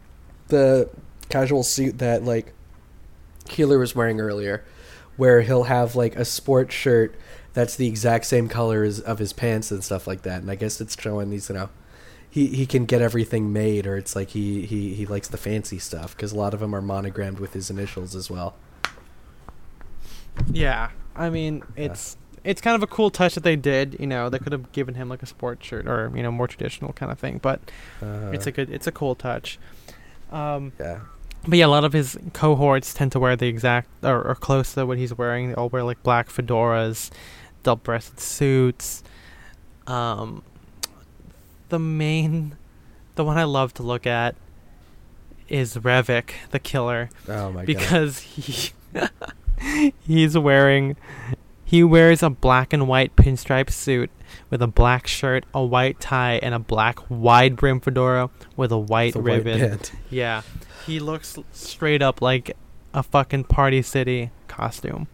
the casual suit that like Keeler was wearing earlier, where he'll have like a sports shirt that's the exact same color as of his pants and stuff like that. And I guess it's showing these, you know, he he can get everything made, or it's like he he he likes the fancy stuff because a lot of them are monogrammed with his initials as well. Yeah, I mean it's it's kind of a cool touch that they did. You know, they could have given him like a sports shirt or you know more traditional kind of thing, but Uh, it's a good it's a cool touch. Um, yeah. But yeah, a lot of his cohorts tend to wear the exact or, or close to what he's wearing. They all wear like black fedoras, double-breasted suits. Um, the main, the one I love to look at is Revik, the killer Oh my god. because he he's wearing he wears a black and white pinstripe suit with a black shirt, a white tie, and a black wide brim fedora with a white white ribbon. band. yeah, he looks straight up like a fucking Party City costume,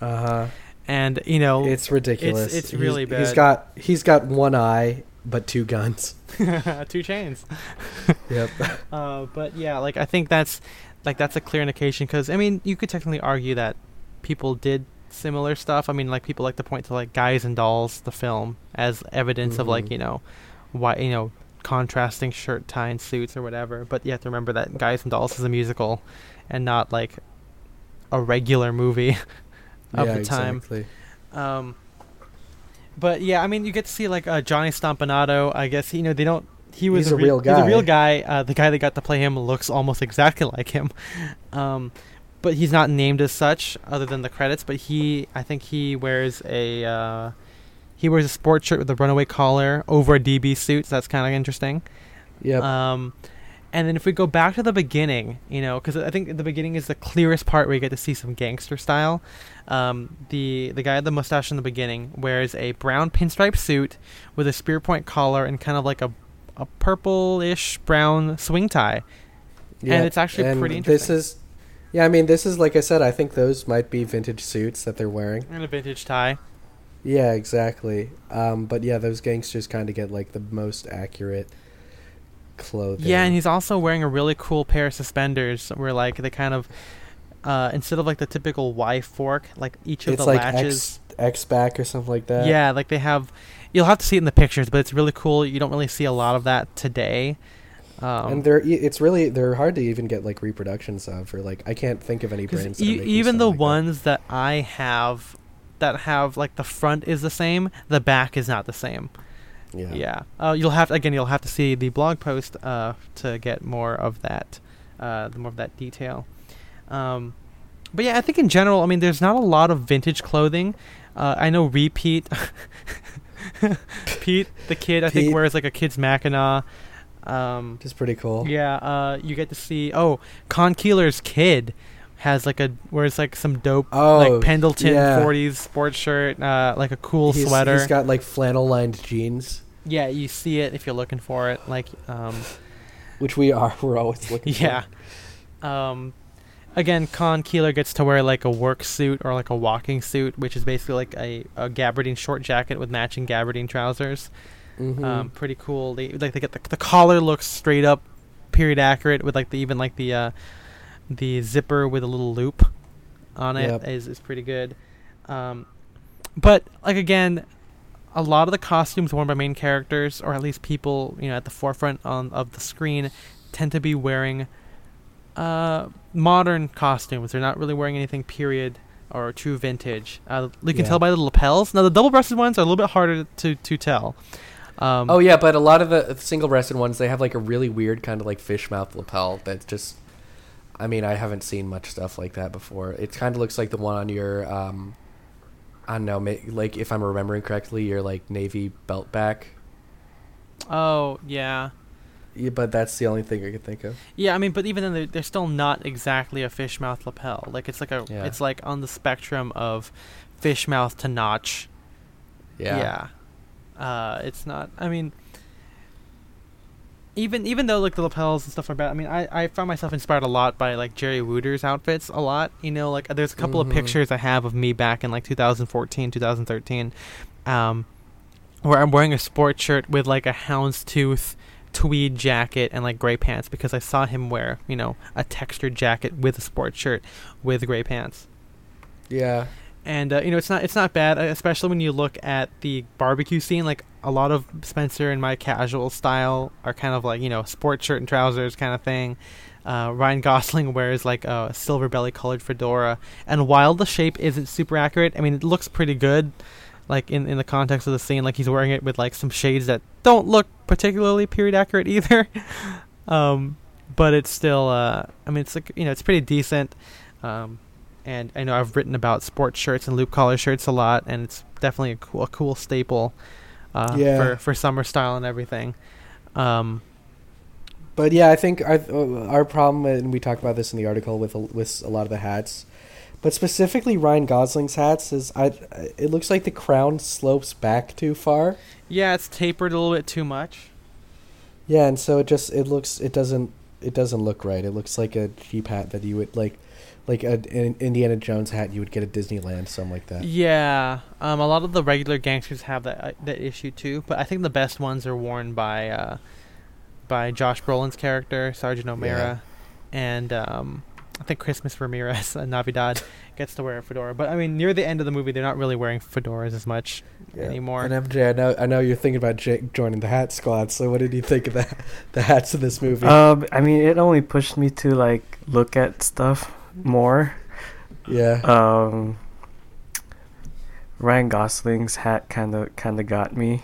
Uh huh. and you know It's ridiculous. It's, it's He's- really bad. He's got he's got one eye but two guns. two chains. Yep. Uh, but yeah, like I think that's like that's a clear indication because I mean you could technically argue that people did similar stuff. I mean like people like to point to like Guys and Dolls, the film, as evidence of like Mhm. you know why you know contrasting shirt tie and suits or whatever. But you have to remember that Guys and Dolls is a musical and not like a regular movie of yeah, the time. exactly. Um, but yeah, I mean, you get to see like uh, Johnny Stompanato. I guess you know they don't. He was He's a re- real He's a real guy. guy. Uh, the guy that got to play him looks almost exactly like him, um, but he's not named as such other than the credits. But he, I think he wears a uh, he wears a sports shirt with a runaway collar over a DB suit. So that's kind of interesting. Yeah. Um, and then if we go back to the beginning, you know, because I think the beginning is the clearest part where you get to see some gangster style. Um, the the guy with the mustache in the beginning wears a brown pinstripe suit with a spear point collar and kind of like a a purplish brown swing tie. Yeah, and it's actually and pretty interesting. This is, yeah. I mean, this is like I said. I think those might be vintage suits that they're wearing. and a vintage tie. Yeah, exactly. Um, but yeah, those gangsters kind of get like the most accurate clothing. Yeah, and he's also wearing a really cool pair of suspenders where like they kind of uh, instead of like the typical Y fork, like each of it's the like latches. X X back or something like that. Yeah, like they have. You'll have to see it in the pictures, but it's really cool. You don't really see a lot of that today. Um, and they're it's really they're hard to even get like reproductions of or like I can't think of any brands. that e- even the like ones that I have, that have like the front is the same, the back is not the same. Yeah. Yeah. Uh, you'll have to, again. You'll have to see the blog post uh, to get more of that, uh, the more of that detail. Um, but yeah, I think in general, I mean, there's not a lot of vintage clothing. Uh, I know Repeat, Pete the kid, I think wears like a kid's Mackinac. Um, Which is pretty cool. yeah, uh, you get to see. Oh, Con Keeler's kid has like a wears like some dope Oh, like Pendleton yeah. 40s sports shirt, uh, like a cool He's- sweater. He's got like flannel lined jeans, Yeah, you see it if you're looking for it. Like, um, which we are. We're always looking. for. yeah. Um, again, Con Keeler gets to wear like a work suit or like a walking suit, which is basically like a, a gabardine short jacket with matching gabardine trousers. Mhm. Um, pretty cool. They like they get the the collar looks straight up, period accurate with like the even like the uh, the zipper with a little loop on it is Yep. is pretty good. Um, but like again, a lot of the costumes worn by main characters, or at least people you know at the forefront on of the screen, tend to be wearing uh, modern costumes. They're not really wearing anything period or true vintage. Uh, you can Yeah. tell by the lapels. Now the double-breasted ones are a little bit harder to to tell. Um, Oh yeah, but a lot of the single-breasted ones they have like a really weird kind of like fish mouth lapel that's just. I mean, I haven't seen much stuff like that before. It kind of looks like the one on your, um, I don't know, like if I'm remembering correctly, your like navy belt back. Oh yeah. Yeah, but that's the only thing I could think of. Yeah, I mean, but even then, they're, they're still not exactly a fish mouth lapel. Like it's like a, Yeah. it's like on the spectrum of fish mouth to notch. Yeah. Yeah. Uh, it's not. I mean, even even though like the lapels and stuff are bad. I mean, I I found myself inspired a lot by like Jerry Wooter's outfits a lot. You know, like there's a couple Mhm. of pictures I have of me back in like 2014, 2013, um, where I'm wearing a sports shirt with like a houndstooth tweed jacket and like gray pants because I saw him wear you know a textured jacket with a sports shirt with gray pants Yeah. And uh, you know it's not it's not bad uh, especially when you look at the barbecue scene like a lot of spencer and my casual style are kind of like you know sports shirt and trousers kind of thing. Uh, ryan gosling wears like a silver belly colored fedora. And while the shape isn't super accurate i mean it looks pretty good like in, in the context of the scene. Like he's wearing it with like some shades that don't look particularly period accurate either. Um, but it's still uh, i mean it's like you know it's pretty decent. Um, and I know I've written about sports shirts and loop collar shirts a lot, and it's definitely a cool, a cool staple uh, Yeah. for for summer style and everything. Um, But yeah, I think our uh, our problem, and we talk about this in the article with a, with a lot of the hats, but specifically Ryan Gosling's hats is I. It looks like the crown slopes back too far. yeah, it's tapered a little bit too much. Yeah, and so it just it looks it doesn't it doesn't look right. It looks like a cheap hat that you would like, like a, an Indiana Jones hat you would get at Disneyland, something like that. Yeah, um, a lot of the regular gangsters have that uh, that issue too, but I think the best ones are worn by uh, by Josh Brolin's character Sergeant O'Mara, and um, I think Christmas Ramirez uh, Navidad gets to wear a fedora. But I mean, near the end of the movie, they're not really wearing fedoras as much anymore. And MJ, I know I know you're thinking about Jake joining the Hat Squad. So what did you think of the the hats in this movie? Um, I mean, it only pushed me to like look at stuff more. yeah. Um, Ryan Gosling's hat kind of kind of got me.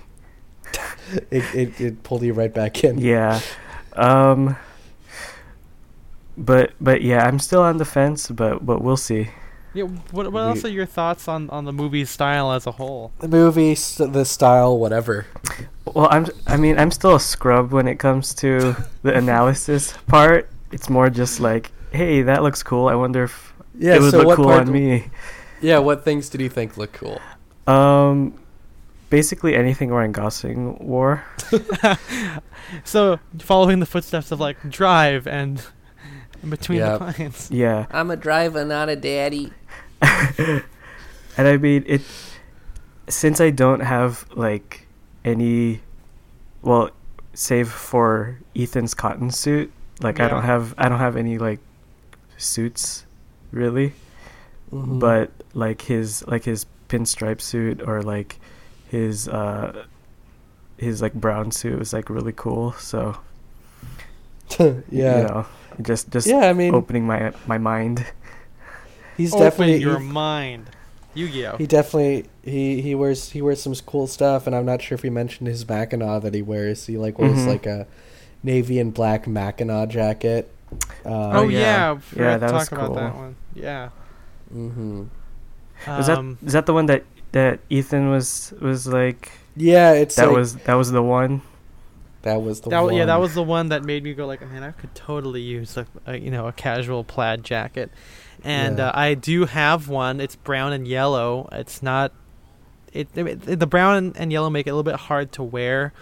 it, it it pulled you right back in. Yeah. Um. But but yeah, I'm still on the fence. But but we'll see. Yeah, what what else are your thoughts on on the movie's style as a whole? The movie, s- the style, whatever. Well, I'm. I mean, I'm still a scrub when it comes to the analysis part. It's more just like, hey, that looks cool. I wonder if Yeah, it would so look what cool part- on me. Yeah, what things did you think look cool? Um, basically anything Ryan Gosling wore. So, following the footsteps of like Drive and Between Yep. the Pines. Yeah, I'm a driver, not a daddy. and I mean it. Since I don't have like any, well, save for Ethan's cotton suit, like I don't have I don't have any like suits really. Mhm. but like his like his pinstripe suit or like his uh his like brown suit was like really cool so yeah, you know, just just Yeah, I mean- opening my my mind he's Open definitely your he- mind. Yu-Gi-Oh. He definitely he he wears he wears some cool stuff, and I'm not sure if we mentioned his Mackinac that he wears. He like wears Mhm. like a navy and black Mackinac jacket. Uh, oh yeah. yeah, Yeah, forgot to that was talk about that cool. one. Yeah. hmm is Um, that is that the one that that Ethan was was like Yeah, it's that like- was that was the one that was the that, one. yeah, that was the one that made me go like, man, I could totally use a, a you know a casual plaid jacket, and Yeah. uh, I do have one. It's brown and yellow. It's not. It, it the brown and yellow make it a little bit hard to wear,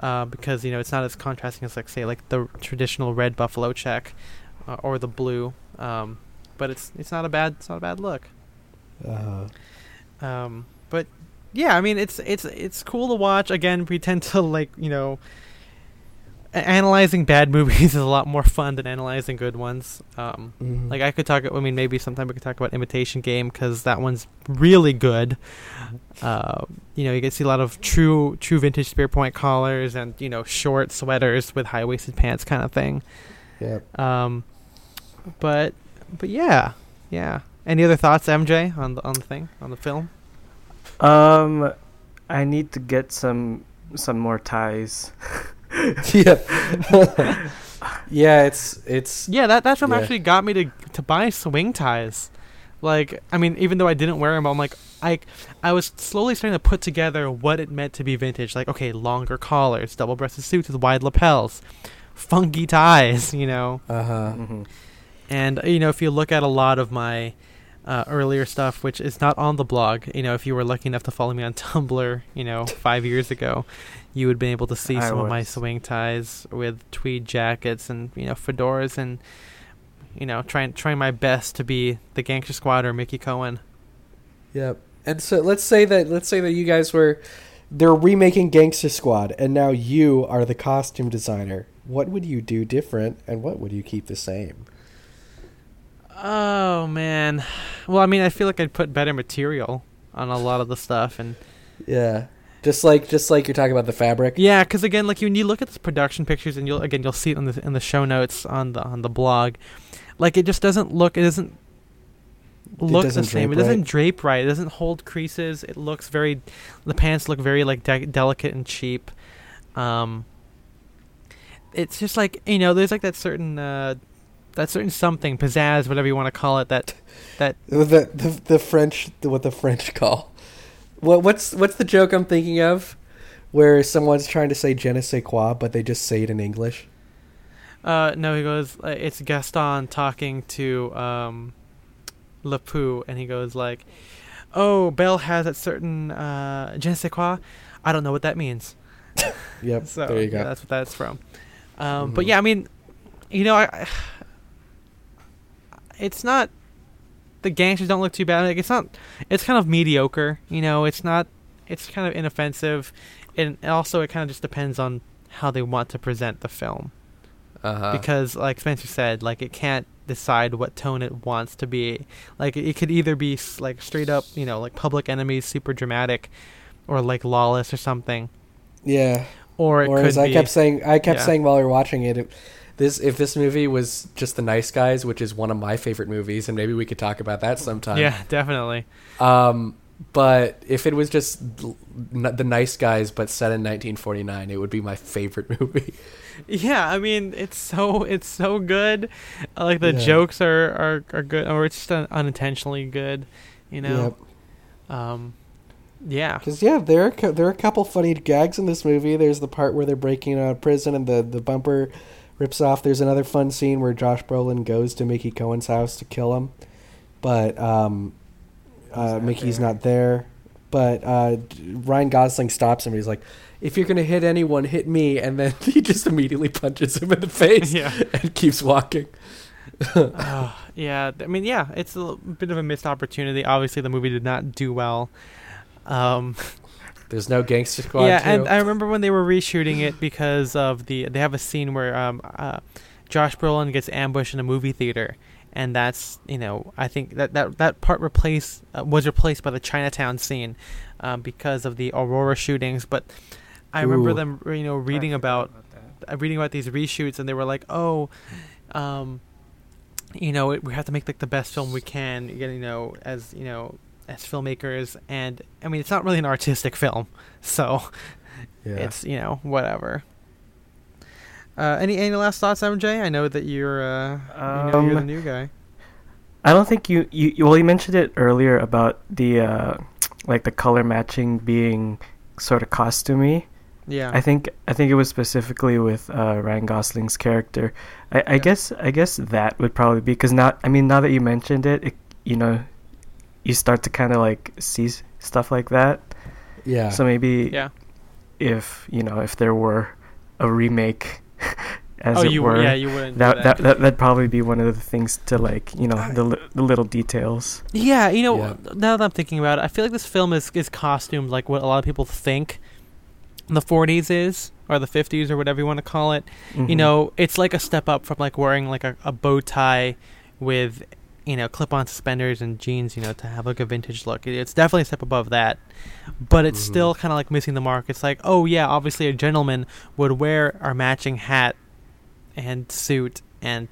uh, because you know it's not as contrasting as like say like the traditional red buffalo check, uh, or the blue. Um, but it's it's not a bad it's not a bad look. Uh, Um, but yeah, I mean, it's it's it's cool to watch. Again, we tend to like you know. A- analyzing bad movies is a lot more fun than analyzing good ones. Um, Mhm. Like I could talk. I mean, maybe sometime we could talk about Imitation Game because that one's really good. Uh, you know, you can see a lot of true, true vintage Spear Point collars and you know short sweaters with high waisted pants kind of thing. Yep. Um, but but yeah, yeah. Any other thoughts, MJ, on the on the thing on the film? Um, I need to get some some more ties. yeah. yeah, it's it's Yeah, that that film Yeah. actually got me to to buy swing ties. Like, I mean, even though I didn't wear them, I'm like, I I was slowly starting to put together what it meant to be vintage. Like, okay, longer collars, double-breasted suits with wide lapels, funky ties, you know. uh huh. hmm And you know, if you look at a lot of my uh, earlier stuff, which is not on the blog, you know, if you were lucky enough to follow me on Tumblr, you know, five years ago, you would be able to see I some of my swing ties with tweed jackets and you know fedoras and you know trying trying my best to be the Gangster Squad or Mickey Cohen. Yep. And so let's say that let's say that you guys were they're remaking Gangster Squad and now you are the costume designer. What would you do different and what would you keep the same? Oh man, well I mean I feel like I'd put better material on a lot of the stuff and Yeah. Just like just like you're talking about the fabric. Yeah, because again, like when you look at the production pictures, and you'll again you'll see it in the in the show notes on the on the blog, like it just doesn't look it doesn't look doesn't the same. It doesn't right. drape right. It doesn't hold creases. It looks very, the pants look very like de- delicate and cheap. Um, it's just like you know, there's like that certain uh, that certain something pizzazz, whatever you want to call it. That that The, the the French what the French call. What what's what's the joke I'm thinking of where someone's trying to say je ne sais quoi but they just say it in English? Uh, no, he goes. Uh, it's Gaston talking to um, LeFou, and he goes like, "Oh, Belle has a certain uh, je ne sais quoi. I don't know what that means." Yep. So there you go. yeah, that's what that's from. Um, But Mhm. yeah, I mean, you know, I, I- it's not. The gangsters don't look too bad. Like it's not. It's kind of mediocre. You know, it's not. It's kind of inoffensive, and also it kind of just depends on how they want to present the film uh-huh. because like Spencer said, like it can't decide what tone it wants to be. Like it could either be like straight up, you know, like Public Enemies, super dramatic, or like Lawless or something, yeah. or it or could as I be. kept saying, I kept yeah. saying while we were watching it, it, this if this movie was just the Nice Guys, which is one of my favorite movies, and maybe we could talk about that sometime. yeah, definitely. Um, but if it was just the Nice Guys, but set in 1949, it would be my favorite movie. Yeah, I mean it's so it's so good. Like the Yeah. jokes are, are are good, or it's just un- unintentionally good. You know. Yep. Um. Yeah. Because yeah, there are there are a couple funny gags in this movie. There's the part where they're breaking out of prison and the the bumper rips off. There's another fun scene where Josh Brolin goes to Mickey Cohen's house to kill him, but um, uh, not Mickey's there. not there. But uh, Ryan Gosling stops him. He's like, "If you're gonna hit anyone, hit me!" And then he just immediately punches him in the face Yeah. and keeps walking. Oh, yeah, I mean, yeah, it's a bit of a missed opportunity. Obviously, the movie did not do well. Um, There's no Gangster Squad. yeah, 2. and I remember when they were reshooting it because of the they have a scene where um, uh, Josh Brolin gets ambushed in a movie theater, and that's you know I think that that that part replaced uh, was replaced by the Chinatown scene um, because of the Aurora shootings. But I remember them you know reading about uh, reading about these reshoots, and they were like, oh. Um, you know, it, we have to make like the best film we can, you know, as you know, as filmmakers. And I mean, it's not really an artistic film, so yeah. it's you know whatever. Uh, any any last thoughts, MJ? I know that you're uh, you know, you're the Um, new guy. I don't think you, you you- well you mentioned it earlier about the uh like the color matching being sort of costumey. Yeah, I think I think it was specifically with uh, Ryan Gosling's character. I, I Yeah. guess I guess that would probably be because now I mean now that you mentioned it, it you know, you start to kind of like see stuff like that. yeah. So maybe yeah. if you know if there were a remake, as oh, it you were, yeah, you wouldn't. that, that, that 'cause- that that'd probably be one of the things to like you know the li- the little details. Yeah, you know, Yeah. now that I'm thinking about it, I feel like this film is is costumed like what a lot of people think. the 40s is or the 50s or whatever you want to call it. You Mhm. know, it's like a step up from like wearing like a, a bow tie with you know clip-on suspenders and jeans. You know, to have like a vintage look. It- It's definitely a step above that, but it's Mm-hmm. still kind of like missing the mark. It's like, oh yeah, obviously a gentleman would wear our matching hat and suit and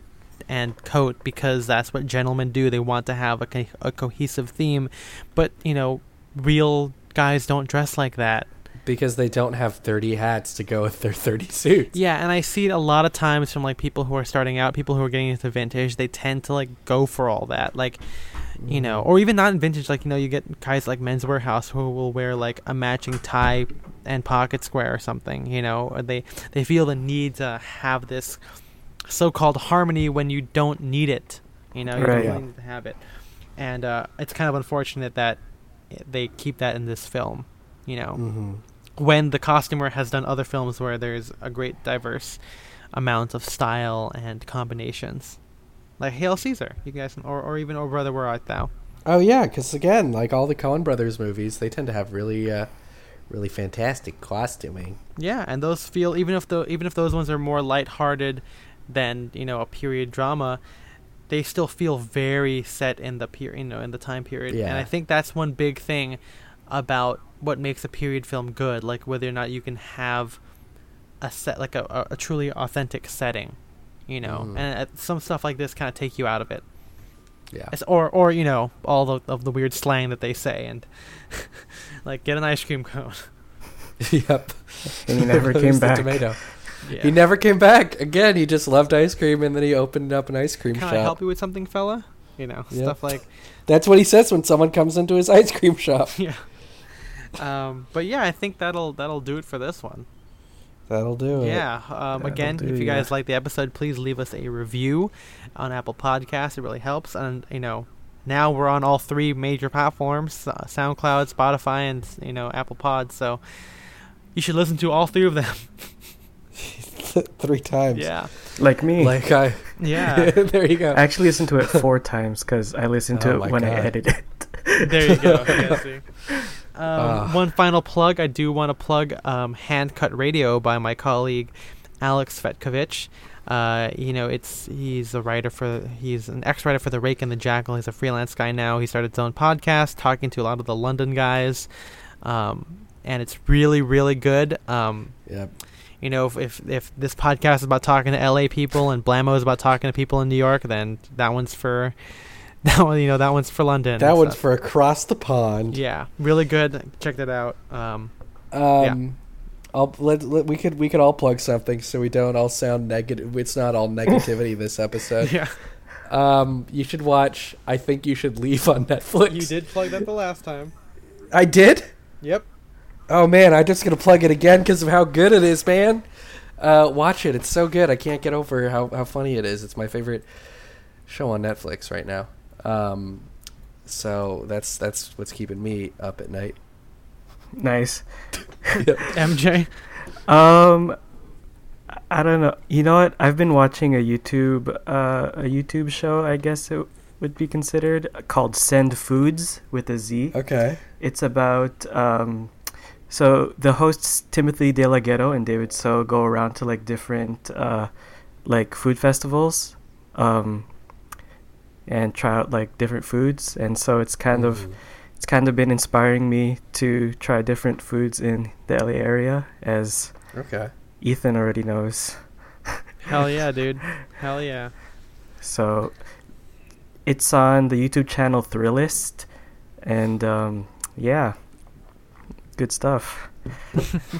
and coat because that's what gentlemen do. They want to have a, co- a cohesive theme, but you know, real guys don't dress like that. Because they don't have 30 hats to go with their 30 suits. Yeah, and I see it a lot of times from like people who are starting out, people who are getting into vintage. They tend to like go for all that, like you know, or even not in vintage. Like you know, you get guys like Men's Warehouse who will wear like a matching tie and pocket square or something. You know, or they they feel the need to have this so-called harmony when you don't need it. You know, you Right. don't really need to have it, and uh, it's kind of unfortunate that they keep that in this film. You know, Mm-hmm. When the costumer has done other films where there's a great diverse amount of style and combinations, like Hail Caesar, you guys, or or even Oh Brother Where Art Thou. Oh yeah, because again, like all the Coen Brothers movies, they tend to have really, uh, really fantastic costuming. Yeah, and those feel even if the even if those ones are more lighthearted than you know a period drama, they still feel very set in the period, you know, in the time period. Yeah. And I think that's one big thing about what makes a period film good, like whether or not you can have a set like a, a, a truly authentic setting, you know, Mhm. and uh, some stuff like this kind of take you out of it. Yeah. It's- or or you know all the, of the weird slang that they say and like get an ice cream cone. yep. And he never came back. Tomato. Yeah. He never came back. Again, he just loved ice cream, and then he opened up an ice cream Can shop. I help you with something, fella? You know, Yep. stuff like That's what he says when someone comes into his ice cream shop. yeah. Um, but yeah, I think that'll that'll do it for this one. That'll do it. Yeah. Um, That'll again, do if you ya. guys like the episode, please leave us a review on Apple Podcasts. It really helps. And you know, now we're on all three major platforms: uh, SoundCloud, Spotify, and you know Apple Pods. So you should listen to all three of them. Three times. yeah. Like me. Like I. Yeah. there you go. I actually listened to it four times because I listened to Oh it my when I God. edited it. There you go. Yeah, see. Um, Ah. one final plug. I do want to plug um, Hand Cut Radio by my colleague Alex Fetkovich. Uh, you know, it's he's a writer for he's an ex-writer for the Rake and the Jackal. He's a freelance guy now. He started his own podcast, talking to a lot of the London guys, um, and it's really really good. Um, Yep. you know, if, if if this podcast is about talking to LA people and Blammo is about talking to people in New York, then that one's for that one. You know, that one's for London. That one's stuff. for across the pond. Yeah, really good. Check that out. Um, Um, I'll let, let we could we could all plug something so we don't all sound negative. It's not all negativity this episode. yeah, Um, you should watch. I think you should leave on Netflix. you did plug that the last time. I did. Yep. Oh man, I'm just gonna plug it again because of how good it is, man. Uh, watch it. It's so good. I can't get over how, how funny it is. It's my favorite show on Netflix right now. Um, so that's that's what's keeping me up at night. nice. MJ. Um, I- I don't know. You know what? I've been watching a YouTube uh, a YouTube show. I guess it would be considered called Send Foodz with a Z. Okay. It's about um, so the hosts Timothy De La Ghetto and David So go around to like different uh, like food festivals, um, and try out like different foods. And so it's kind of it's kind of been inspiring me to try different foods in the LA area, as Okay. Ethan already knows. Hell yeah, dude. Hell yeah. So it's on the YouTube channel Thrillist, and um, yeah, good stuff.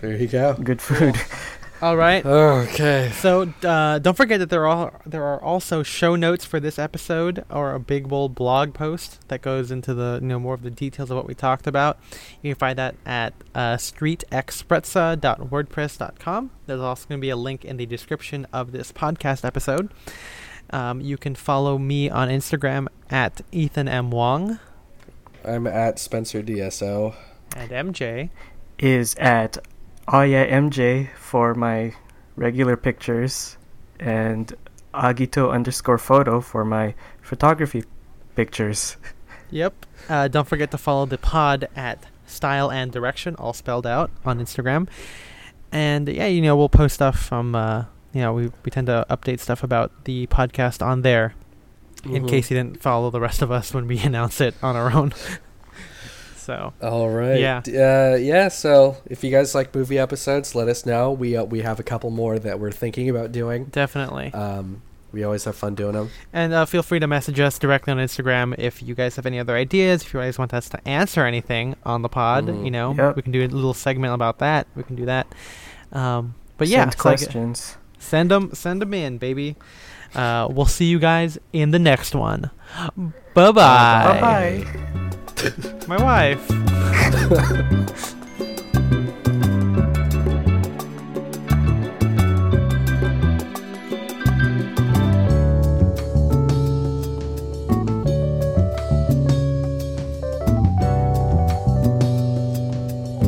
There you go. Good food. All right. Okay. So uh, don't forget that there are there are also show notes for this episode, or a big bold blog post that goes into the you know more of the details of what we talked about. You can find that at uh, streetxsprezza.wordpress.com. There's also going to be a link in the description of this podcast episode. Um, you can follow me on Instagram at Ethan M Wong I'm at Spencer DSO. and MJ. is at oh yeah MJ for my regular pictures, and Agito underscore photo for my photography pictures. Yep. Uh, don't forget to follow the pod at style and direction, all spelled out on Instagram. And yeah, you know, we'll post stuff from. Uh, you know, we we tend to update stuff about the podcast on there, in Mhm. case you didn't follow the rest of us when we announce it on our own. so All right. Yeah. Uh, yeah. So if you guys like movie episodes, let us know. We uh, we have a couple more that we're thinking about doing. definitely. Um, we always have fun doing them. And uh, feel free to message us directly on Instagram if you guys have any other ideas. If you guys want us to answer anything on the pod, Mhm. you know, Yep. we can do a little segment about that. We can do that. Um, but yeah, Send it's like- questions. send them, send them in, baby. Uh, we'll see you guys in the next one. Bye bye. Bye bye. My wife.